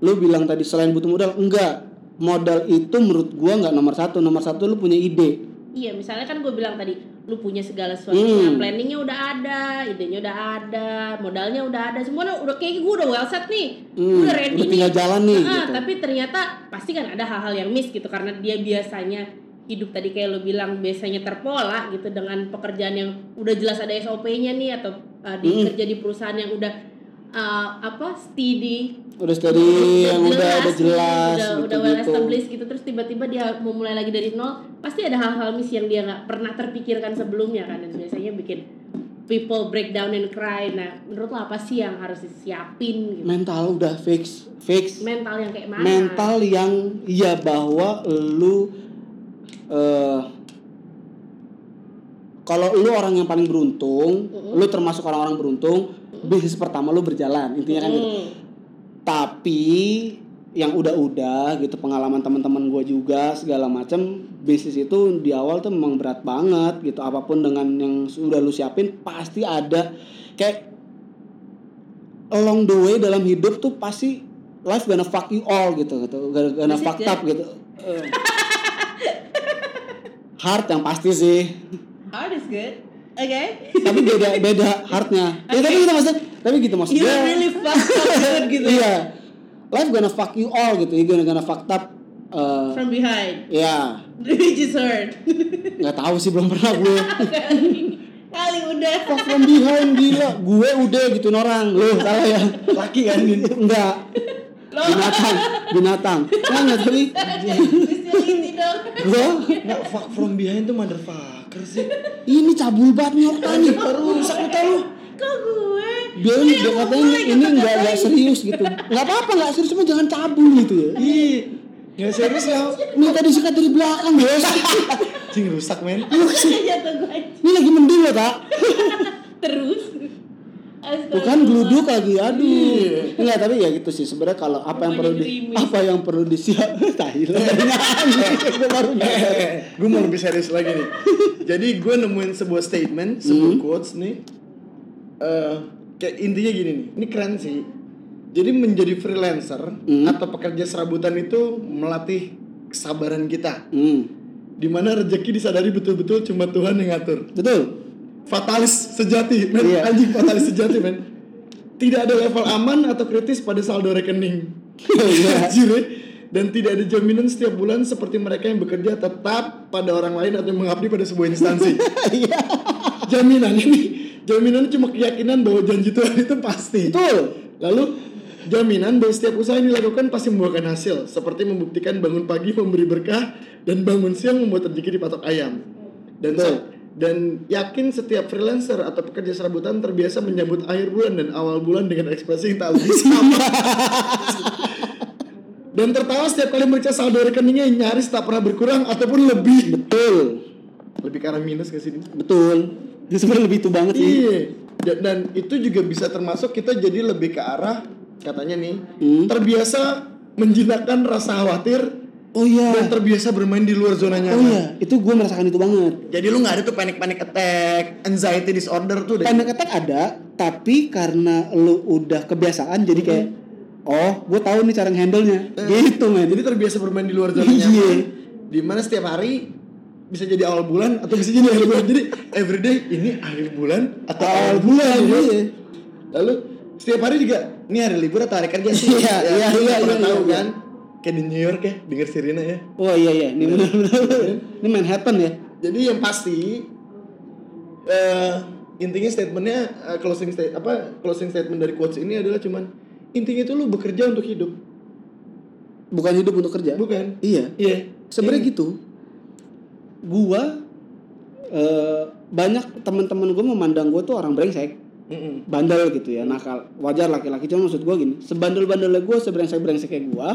Lu bilang tadi selain butuh modal, enggak. Modal itu menurut gue nggak nomor satu, nomor satu lu punya ide. iya misalnya kan gue bilang tadi lu punya segala sesuatu Hmm. planningnya udah ada idenya udah ada modalnya udah ada semuanya udah kayak gue udah well set nih Hmm, udah ready udah nih tinggal jalan nih, Nah, gitu. tapi ternyata pasti kan ada hal-hal yang miss gitu karena dia biasanya hidup tadi kayak lo bilang biasanya terpola gitu dengan pekerjaan yang udah jelas ada SOP-nya nih atau uh, di Hmm. kerja di perusahaan yang udah uh, apa steady. Udah steady, yang udah udah jelas, udah, gitu, udah well gitu. established gitu. Terus tiba-tiba dia mau mulai lagi dari nol. Pasti ada hal-hal miss yang dia nggak pernah terpikirkan sebelumnya kan. Dan biasanya bikin people break down and cry. Nah menurut lo apa sih yang harus disiapin gitu? Mental udah fix, fix. mental yang kayak mana? Mental yang iya bahwa lu eh kalau lu orang yang paling beruntung, lu termasuk orang-orang beruntung, bisnis pertama lu berjalan, intinya kan gitu. Hmm. Tapi yang udah-udah gitu pengalaman teman-teman gue juga segala macam bisnis itu di awal tuh memang berat banget gitu apa pun dengan yang sudah lu siapin pasti ada kayak along the way dalam hidup tuh pasti life gonna fuck you all gitu gitu gonna, fuck good. up gitu Eh. hard yang pasti sih Hard is good. Okay. tapi beda beda hardnya ya tapi gitu maksudnya tapi gitu You maksudnya really fucked up gitu. iya. Life gonna fuck you all gitu. You gonna gonna fucked up eh, From behind. ya Which is hurt. nggak tahu sih belum pernah gue Kali udah. fuck from behind gila. Gue udah gitu orang. Lo salah ya. Laki kan? Enggak binatang. Binatang. Enggak tapi Gue Nggak fuck from behind tuh motherfucker sih. ini cabul banget nih Okta nih Rusak tau lu. Kok gue? dia dia katanya ini kata nggak nggak serius gitu nggak apa-apa nggak serius cuma jangan cabul gitu ya Ih. Nggak serius ya. ini tadi sikat dari belakang bos Cing rusak men. Gue aja. ini lagi mendung loh tak Terus. Astaga. bukan geluduk lagi aduh enggak tapi ya gitu sih sebenarnya kalau apa yang perlu di, apa yang perlu disiap tahi lah tadi nyanyi. Gua baru nyadar. gue mau lebih serius lagi nih. Jadi gue nemuin sebuah statement, sebuah quotes nih. Eh, kayak intinya gini nih, ini keren sih. Jadi menjadi freelancer atau pekerja serabutan itu melatih kesabaran kita. hmm. Di mana rezeki disadari betul-betul cuma Tuhan yang ngatur. betul Fatalis sejati, men. Iya. Anjing fatalis sejati, men. Tidak ada level aman atau kritis pada saldo rekening. Iya. Anjir, ya. Dan tidak ada jaminan setiap bulan seperti mereka yang bekerja tetap pada orang lain atau mengabdi pada sebuah instansi. Iya. jaminan ini, jaminan cuma keyakinan bahwa janji Tuhan itu pasti. betul Lalu jaminan bahwa setiap usaha yang dilakukan pasti membuahkan hasil, seperti membuktikan bangun pagi memberi berkah dan bangun siang membuat rezeki dipatok ayam. Dan Betul. Dan yakin setiap freelancer atau pekerja serabutan terbiasa menyambut akhir bulan dan awal bulan dengan ekspresi yang tak lebih sama. dan tertawa setiap kali meriksa saldo rekeningnya yang nyaris tak pernah berkurang ataupun lebih. betul lebih ke arah minus ke sini. betul itu sebenarnya lebih itu banget sih Iya. Dan- Dan itu juga bisa termasuk kita jadi lebih ke arah katanya nih Hmm. terbiasa menjinakkan rasa khawatir oh iya dan terbiasa bermain di luar zona oh nyaman. iya itu gue merasakan itu banget Jadi lu nggak ada tuh panic panic attack, anxiety disorder tuh. deh. panic attack ada tapi karena lu udah kebiasaan jadi kayak oh gue tahu nih cara handle nya gitu men Jadi terbiasa bermain di luar zona Iya. nyaman. Di mana setiap hari bisa jadi awal bulan atau bisa jadi akhir bulan. Jadi everyday ini akhir bulan atau awal bulan. ya. iya. Lalu setiap hari juga ini hari libur atau hari kerja sih? Iya, Ya, iya, iya, pernah iya, tahu iya. kan? Kayak di New York ya, denger sirine ya. oh iya iya. Ini benar-benar ini Manhattan ya? Jadi yang pasti eh intinya statementnya eh, closing state apa closing statement dari quotes ini adalah cuman intinya itu lu bekerja untuk hidup, bukan hidup untuk kerja? Bukan? iya. Iya. sebenarnya gitu. Gua eh, banyak teman-teman gue memandang gue tuh orang brengsek. Mm-mm. bandel gitu ya nakal. Wajar laki-laki cuma maksud gue gini. Sebandel-bandelnya gue sebrengsek-brengseknya gue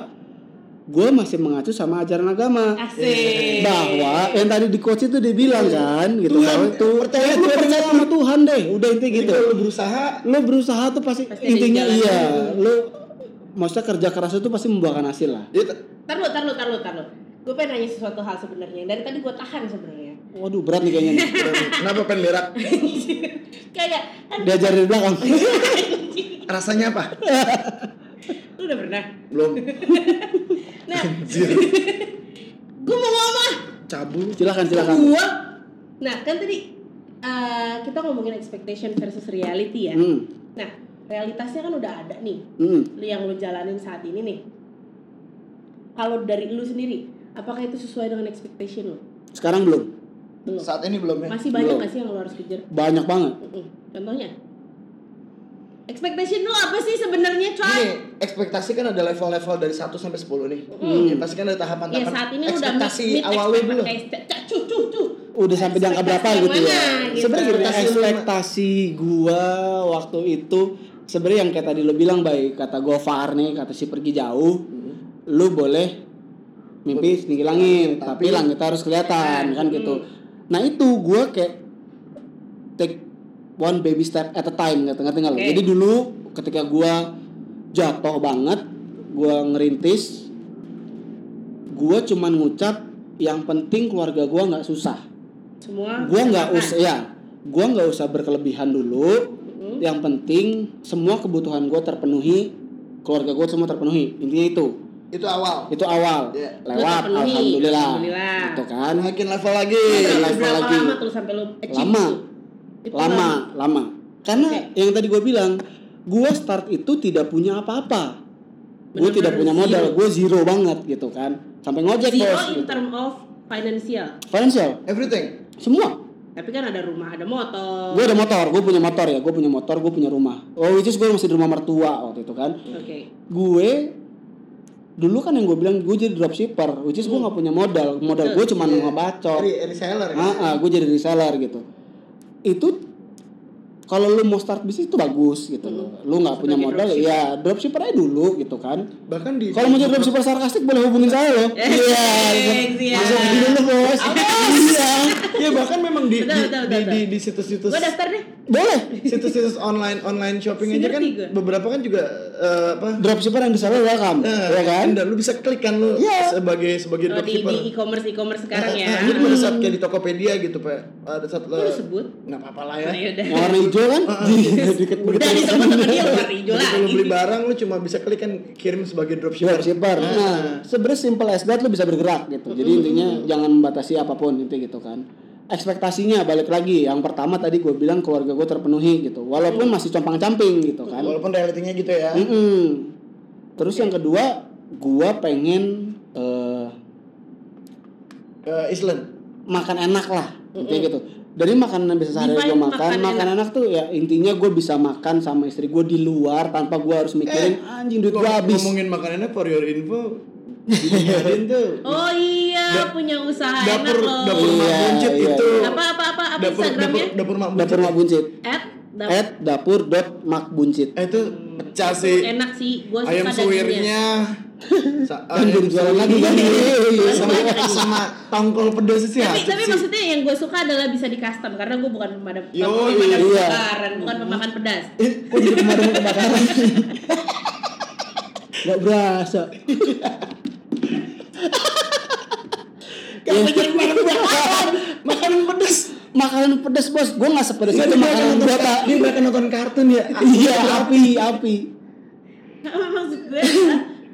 gue masih mengacu sama ajaran agama Asik. bahwa yang tadi di coach itu dia bilang kan gitu Tuhan, bahwa itu percaya ya, lu Tuhan. percaya sama Tuhan deh udah intinya Jadi gitu kalau lu berusaha lo berusaha tuh pasti, Pasti intinya iya lo maksudnya kerja keras itu pasti membuahkan hasil lah ya, Tar lu, tar lu, tar lu, tar lu. Gue pengen nanya sesuatu hal sebenarnya. Dari tadi gue tahan sebenarnya. waduh berat nih kayaknya nih kenapa pengen berak? Kayak kan diajar dari belakang Rasanya apa? lu udah pernah. Belum. Nah, gue mau ngomong. Cabul. silakan silakan Gua. Nah, kan tadi eh, kita ngomongin expectation versus reality ya. hmm. Nah, realitasnya kan udah ada nih. Hmm. Lu yang lu jalanin saat ini nih. Kalau dari lu sendiri, apakah itu sesuai dengan expectation lu? sekarang belum Belum. Saat ini belum ya. Masih banyak Belum. gak sih yang lu harus kejar? banyak banget Mm-mm. Contohnya? Expectation lu apa sih sebenarnya, coy? Gini, ekspektasi kan ada level-level dari 1 sampai 10 nih. Hmm. Ya, pasti kan ada Ya tahapan-tahapan. saat ini lu udah ekspektasi meet awal lu. Cu, cu, cu. udah sampai di angka berapa gitu ya gitu. sebenarnya Ekspektasi lu- ekspektasi gua waktu itu sebenarnya yang kayak tadi lo bilang baik kata Gofar nih kata si pergi jauh lu boleh mimpi setinggi langit tapi, Tapi- langit harus kelihatan kan gitu nah itu gua kayak take one baby step at a time ngerti ngerti nggak lo? Oke. jadi dulu ketika gua jatuh banget gua ngerintis gua cuman ngucap yang penting keluarga gua nggak susah Semua gua nggak usah ya gua nggak usah berkelebihan dulu Mm-mm. yang penting semua kebutuhan gua terpenuhi keluarga gua semua terpenuhi intinya itu Itu awal. itu awal Iya. lewat terpenuhi, alhamdulillah. alhamdulillah. gitu kan Naikin level lagi. Naikin level lagi. lama tuh sampai lu Lama. Itu? Lama lama karena Oke. yang tadi gua bilang gua start itu tidak punya apa-apa gue tidak punya modal gue zero banget gitu kan sampai ngojek Zero bos in gitu. term of financial. financial Everything. semua Tapi kan ada rumah, ada motor. gue ada motor gue punya motor ya gue punya motor gue punya rumah oh which is gue masih di rumah mertua waktu itu kan Oke. gue dulu kan yang gue bilang gue jadi dropshipper which is gue nggak punya modal modal gue cuma Iya. ngebacot Re- reseller ya. ah ah, gue jadi reseller gitu itu kalau lu mau start bisnis itu bagus gitu loh. Lu nggak punya modal ya dropshipper aja dulu gitu kan. Bahkan di kalau mau jadi dropshipper sarkastik boleh hubungin saya loh. Iya Thanks, ya. masuk dulu bos. Iya. Ya bahkan memang di Betul, di, betul, di, betul, di, di situs-situs Gue daftar deh. Boleh situs-situs online online shopping aja kan gua. beberapa kan juga eh, apa dropshipper yang bisa lo welcome Nah, ya kan dan lu bisa klik kan lu Iya. sebagai sebagai Oh, di, dropshipper. di e-commerce e-commerce sekarang Ah, ya. ah, Jadi pada saat kayak di Tokopedia gitu, Pak. Ada satu Kok lu sebut? nggak apa-apa lah ya. ya udah. yang warna hijau kan di deket Udah disebut sama dia warna hijau lu lagi. beli barang lu cuma bisa klik kan kirim sebagai dropshipper. dropshipper nah sebenarnya simple as that lo bisa bergerak gitu jadi intinya jangan membatasi apa pun itu gitu kan ekspektasinya balik lagi yang pertama tadi gue bilang keluarga gue terpenuhi gitu walaupun masih compang camping gitu kan Walaupun realitinya gitu ya. Mm-mm. terus yang kedua gue pengen eh, Eh, Island. makan enak lah intinya gitu dari makanan yang bisa sehari gue makan makan makan enak. tuh ya intinya gue bisa makan sama istri gue di luar tanpa gue harus mikirin anjing duit gue habis Ngomongin makanannya for your info. Tuh. Oh iya, Da- punya usaha dapur enak loh. dapur mak Iya, buncit iya. itu. Apa apa apa apa Dapur dapur Instagramnya? dapur mak buncit. dapur mak buncit At dap- at dapur dot mak buncit Eh itu pecah sih. enak sih, gua suka Ayam suwirnya eh, jadi jualan lagi kan. Iya, sama sama tongkol pedas sih tapi tapi sih. maksudnya yang gue suka adalah bisa di custom karena gue bukan pemadam Yo, pemadam iya. kebakaran bukan pemakan pedas Eh, kok jadi pemadam kebakaran? Gak berasa. Kenapa jadi makan makanan? Makanan pedas. Makanan pedas bos, gue nggak sepedes Dia itu makanan gue pak. dia bahkan nonton kartun ya. Iya api api. Nah, maksud gue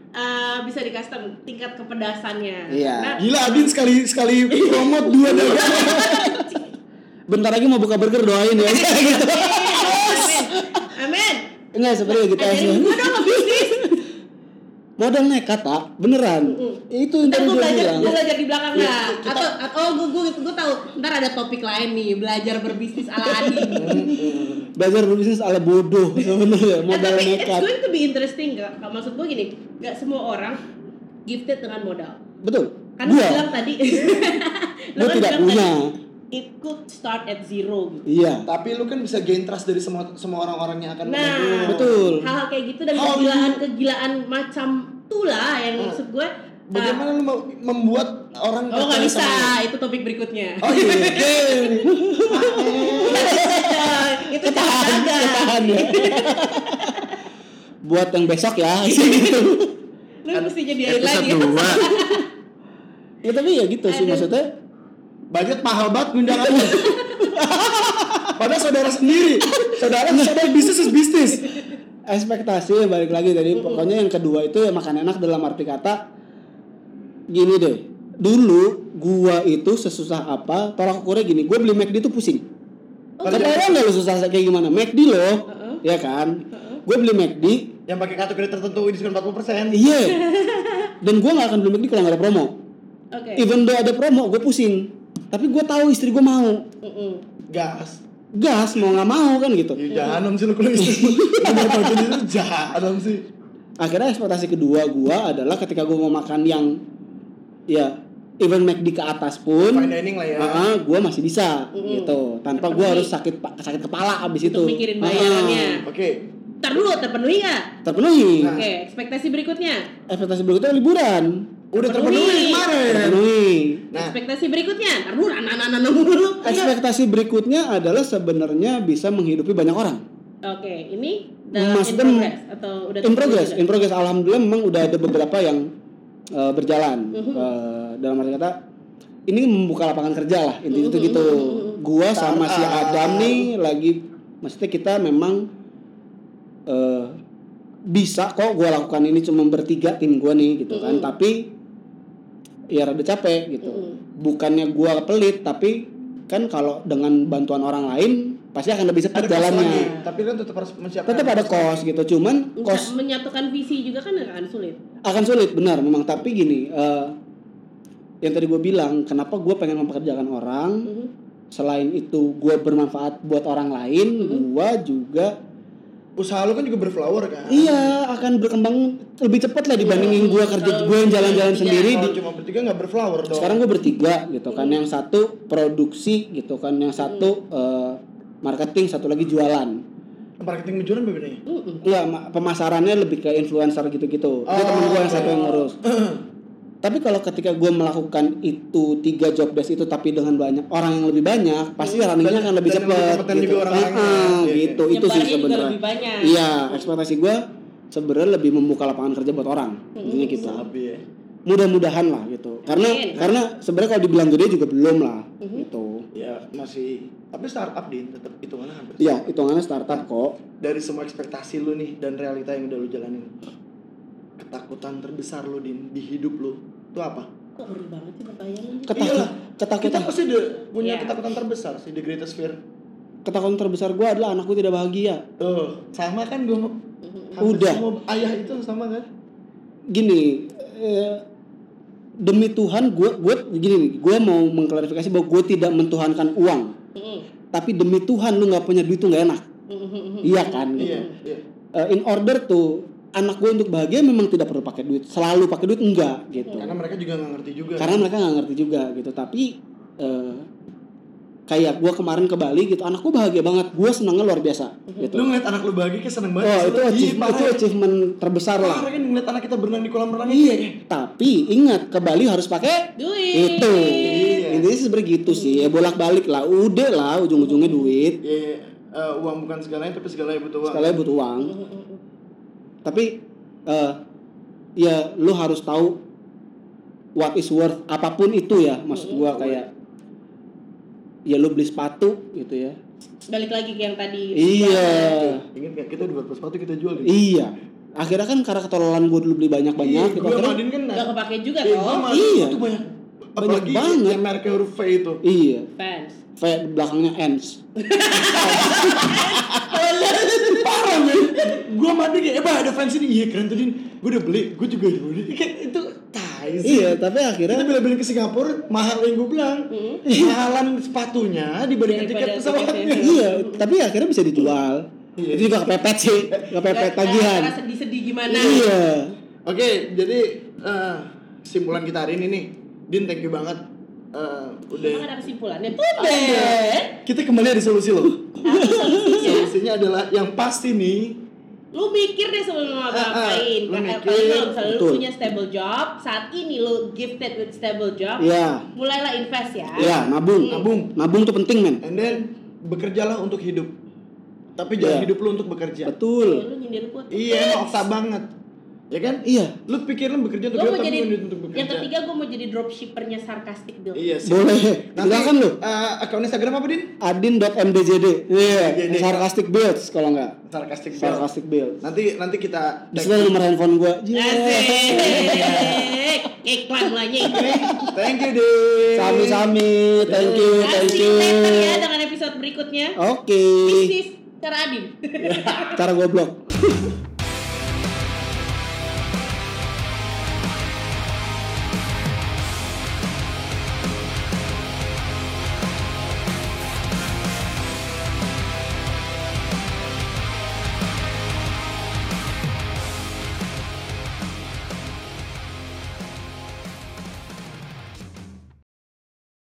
uh, bisa di custom tingkat kepedasannya Iya. Karena- Gila Adin sekali sekali promote dua dagang. Bentar lagi mau buka burger doain ya. gitu. amin amin Enggak sebenarnya gitu aja. gue dong bisnis Modal nekat tak, beneran. Itu yang tadi gue gue belajar, bilang. gue belajar di belakang Ya, kita- Atau, atau oh gue gue gue tahu. Ntar ada topik lain nih, belajar berbisnis ala Adi. Belajar berbisnis ala bodoh sebenarnya, Eh, modal tapi it's nekat. going to be interesting gak? Maksud gue gini, gak semua orang gifted dengan modal. Betul. Kan lu Gua, bilang tadi, lu gua kan tidak bilang punya. tadi, it could start at zero gitu. Iya. Tapi lu kan bisa gain trust dari semua semua orang-orang yang akan Nah. Betul. hal-hal kayak gitu dan kegilaan-kegilaan macam itulah yang Hmm. maksud gue. Bagaimana lu mau membuat orang Oh nggak bisa, itu topik berikutnya. Oh iya. oke. itu cara jaga. Tahan ya. Buat yang besok ya. gitu. Lu mesti jadiin Episode lagi. dua. ya tapi ya gitu sih maksudnya. Budget mahal banget ngundang aku. Padahal saudara sendiri. Saudara saudara bisnis is bisnis. Ekspektasi balik lagi tadi. Pokoknya yang kedua itu ya makan enak dalam arti kata gini deh. Dulu gua itu sesusah apa tolak ukurnya gini gua beli McD itu pusing. Oh, kebayang nggak lu susah kayak gimana? McD loh Heeh. ya kan? Gue beli McD. Yang pakai kartu kredit tertentu diskon 40%. iya. Dan gua nggak akan beli McD kalau nggak ada promo. Oke. even though ada promo gue pusing. Tapi gue tahu istri gue mau. Mm-mm. Gas. Gas mau nggak mau kan gitu Ya jahanam sih lu kalau pakai itu jahanam sih. akhirnya ekspektasi kedua gua adalah ketika gua mau makan yang ya even McD ke atas pun Fine dining lah ya. ah, gua masih bisa Mm-mm. gitu tanpa gua harus sakit sakit kepala abis itu Untuk mikirin Ah, bayarannya. Oke. Ntar dulu terpenuhi nggak? terpenuhi Nah. Oke, ekspektasi berikutnya. ekspektasi berikutnya liburan Udah Terpenuhi. terpenuhi kemarin. terpenuhi Nah, Ekspektasi berikutnya. Ekspektasi berikutnya adalah sebenarnya bisa menghidupi banyak orang Oke, ini dalam in Maksudnya progress atau udah in progress in progress alhamdulillah memang udah ada beberapa yang uh, berjalan Mhm. Uh, dalam arti kata ini membuka lapangan kerja lah intinya itu Mhm, gitu mhm, mhm. gua sama si. Adam nih lagi maksudnya kita memang uh, bisa kok gua lakukan ini cuma bertiga tim gua nih gitu kan tapi ya rada capek gitu Mhm. bukannya gua pelit tapi kan kalau dengan bantuan orang lain pasti akan lebih cepat jalannya lagi. Tapi kan tetap harus menyiapkan. tetap ada cost gitu cuman cost menyatukan visi juga kan akan sulit. akan sulit benar memang tapi gini eh, yang tadi gue bilang kenapa gue pengen mempekerjakan orang Mhm. selain itu gue bermanfaat buat orang lain Mhm. gue juga Usaha lu kan juga berflower kan. iya akan berkembang lebih cepat lah dibandingin gue kerja gue yang jalan-jalan sendiri di- cuma bertiga nggak berflower dong. sekarang gue bertiga gitu kan yang satu produksi gitu kan yang satu eh, marketing satu lagi jualan marketing menjualan bedanya? Ma- pemasarannya lebih ke influencer gitu-gitu. Itu Oh, temen gue yang satu yang ngurus. tapi kalau ketika gue melakukan itu tiga job desk itu tapi dengan banyak orang yang lebih banyak, pasti runningnya Dan- akan lebih cepat. Gitu. juga orang-orangnya. Ah, Iya, iya. gitu. Itu sih sebenarnya. Iya, ekspektasi gue sebenarnya lebih membuka lapangan kerja buat orang. Intinya gitu. Sabi ya. Mudah-mudahan lah gitu. Karena Amin. karena sebenarnya kalau dibilang gede juga belum lah. Mhm. Gitu. Ya masih. Tapi startup din tetap hitungannya hampir. Iya, hitungannya startup kok. Dari semua ekspektasi lu nih dan realita yang udah lu jalanin. Ketakutan terbesar lu din di hidup lu itu apa? Kok ngeri banget sih pertanyaan Ketakut, Iyalah. ketakutan Kita pasti ada punya Iya. ketakutan terbesar sih the greatest fear. ketakutan terbesar gue adalah anakku tidak bahagia. Tuh, sama kan gua hampir Udah. semua ayah itu sama kan? gini eh, demi Tuhan gue gue gini nih gue mau mengklarifikasi bahwa gue tidak mentuhankan uang Mm-mm. tapi demi Tuhan lu nggak punya duit tuh nggak enak Mm-mm. iya kan Iya, iya. Eh, in order tuh anak gue untuk bahagia memang tidak perlu pakai duit selalu pakai duit enggak gitu Karena mereka juga nggak ngerti juga. karena mereka nggak ngerti juga gitu tapi eh, kayak gue kemarin ke Bali gitu anakku bahagia banget gue senangnya luar biasa gitu Lu ngeliat anak lu bahagia kayak seneng banget. oh itu achievement itu achievement terbesar lah kan ngeliat anak kita berenang di kolam renang iya itu. tapi ingat ke Bali harus pakai Duit. itu Iya. intinya sih sebenarnya gitu sih ya bolak balik lah udah lah ujung-ujungnya duit Iya, iya. Eh, uang bukan segalanya tapi segalanya butuh uang. sekalian butuh uang tapi eh ya lu harus tahu what is worth apa pun itu ya maksud gua kayak ya lu beli sepatu gitu ya Balik lagi ke yang tadi. iya Ingat gak kita dua sepatu kita jual deh. iya akhirnya kan karena ketololan gua dulu beli banyak banyak gitu Gue akhirnya kan Gak kepake juga Iya, toh. Adin Iya. tuh banyak Banyak apalagi banget. yang mereknya huruf V itu. iya Fans. V belakangnya ends. Gue mandi kayak, eh bah ada fans ini, iya keren tuh din. Gue udah beli, gue juga udah beli. Kayak itu tai sih. iya tapi Kita akhirnya bela-belain ke Singapura, mahal yang gue bilang. Hmm. Mahalan sepatunya dibandingkan tiket pesawatnya. iya tapi akhirnya bisa dijual Iya. itu juga kepepet sih kepepet Gak- tagihan sedih-sedih gimana. iya Oke, jadi eh, kesimpulan kita hari ini nih, Din thank you banget. Eh, udah. Emang ada kesimpulannya? Udah. Kita kembali ada solusi loh. Solusinya adalah yang pasti nih. Lu mikir deh sebelum lu Ah, ah, ngapain. lu Kayak mikir. Apalagi kalau misalnya lu punya stable job, saat ini lu gifted with stable job, iya mulailah invest ya. iya nabung Nabung. nabung tuh penting men And then bekerjalah untuk hidup. Tapi jangan Iya. hidup lu untuk bekerja. Iya, betul Lu nyindir gua. Iya, emang okta banget. Ya kan? iya Lu pikir lu bekerja untuk Gue mau tapi jadi untuk bekerja. yang ketiga gue mau jadi dropshippernya sarcastic build. Iya sih. Boleh. Nanti, Silakan lu. eh, akun Instagram apa, Din? adin.mdjd iya MDJD. sarcastic builds kalau nggak Sarcastic Bell. sarcastic builds Nanti nanti kita di ada nomor handphone gua Iya. Asik. Iklan itu. Thank you, Din. sami-sami thank you thank you ya dengan episode berikutnya. oke This is Cara Adin. cara goblok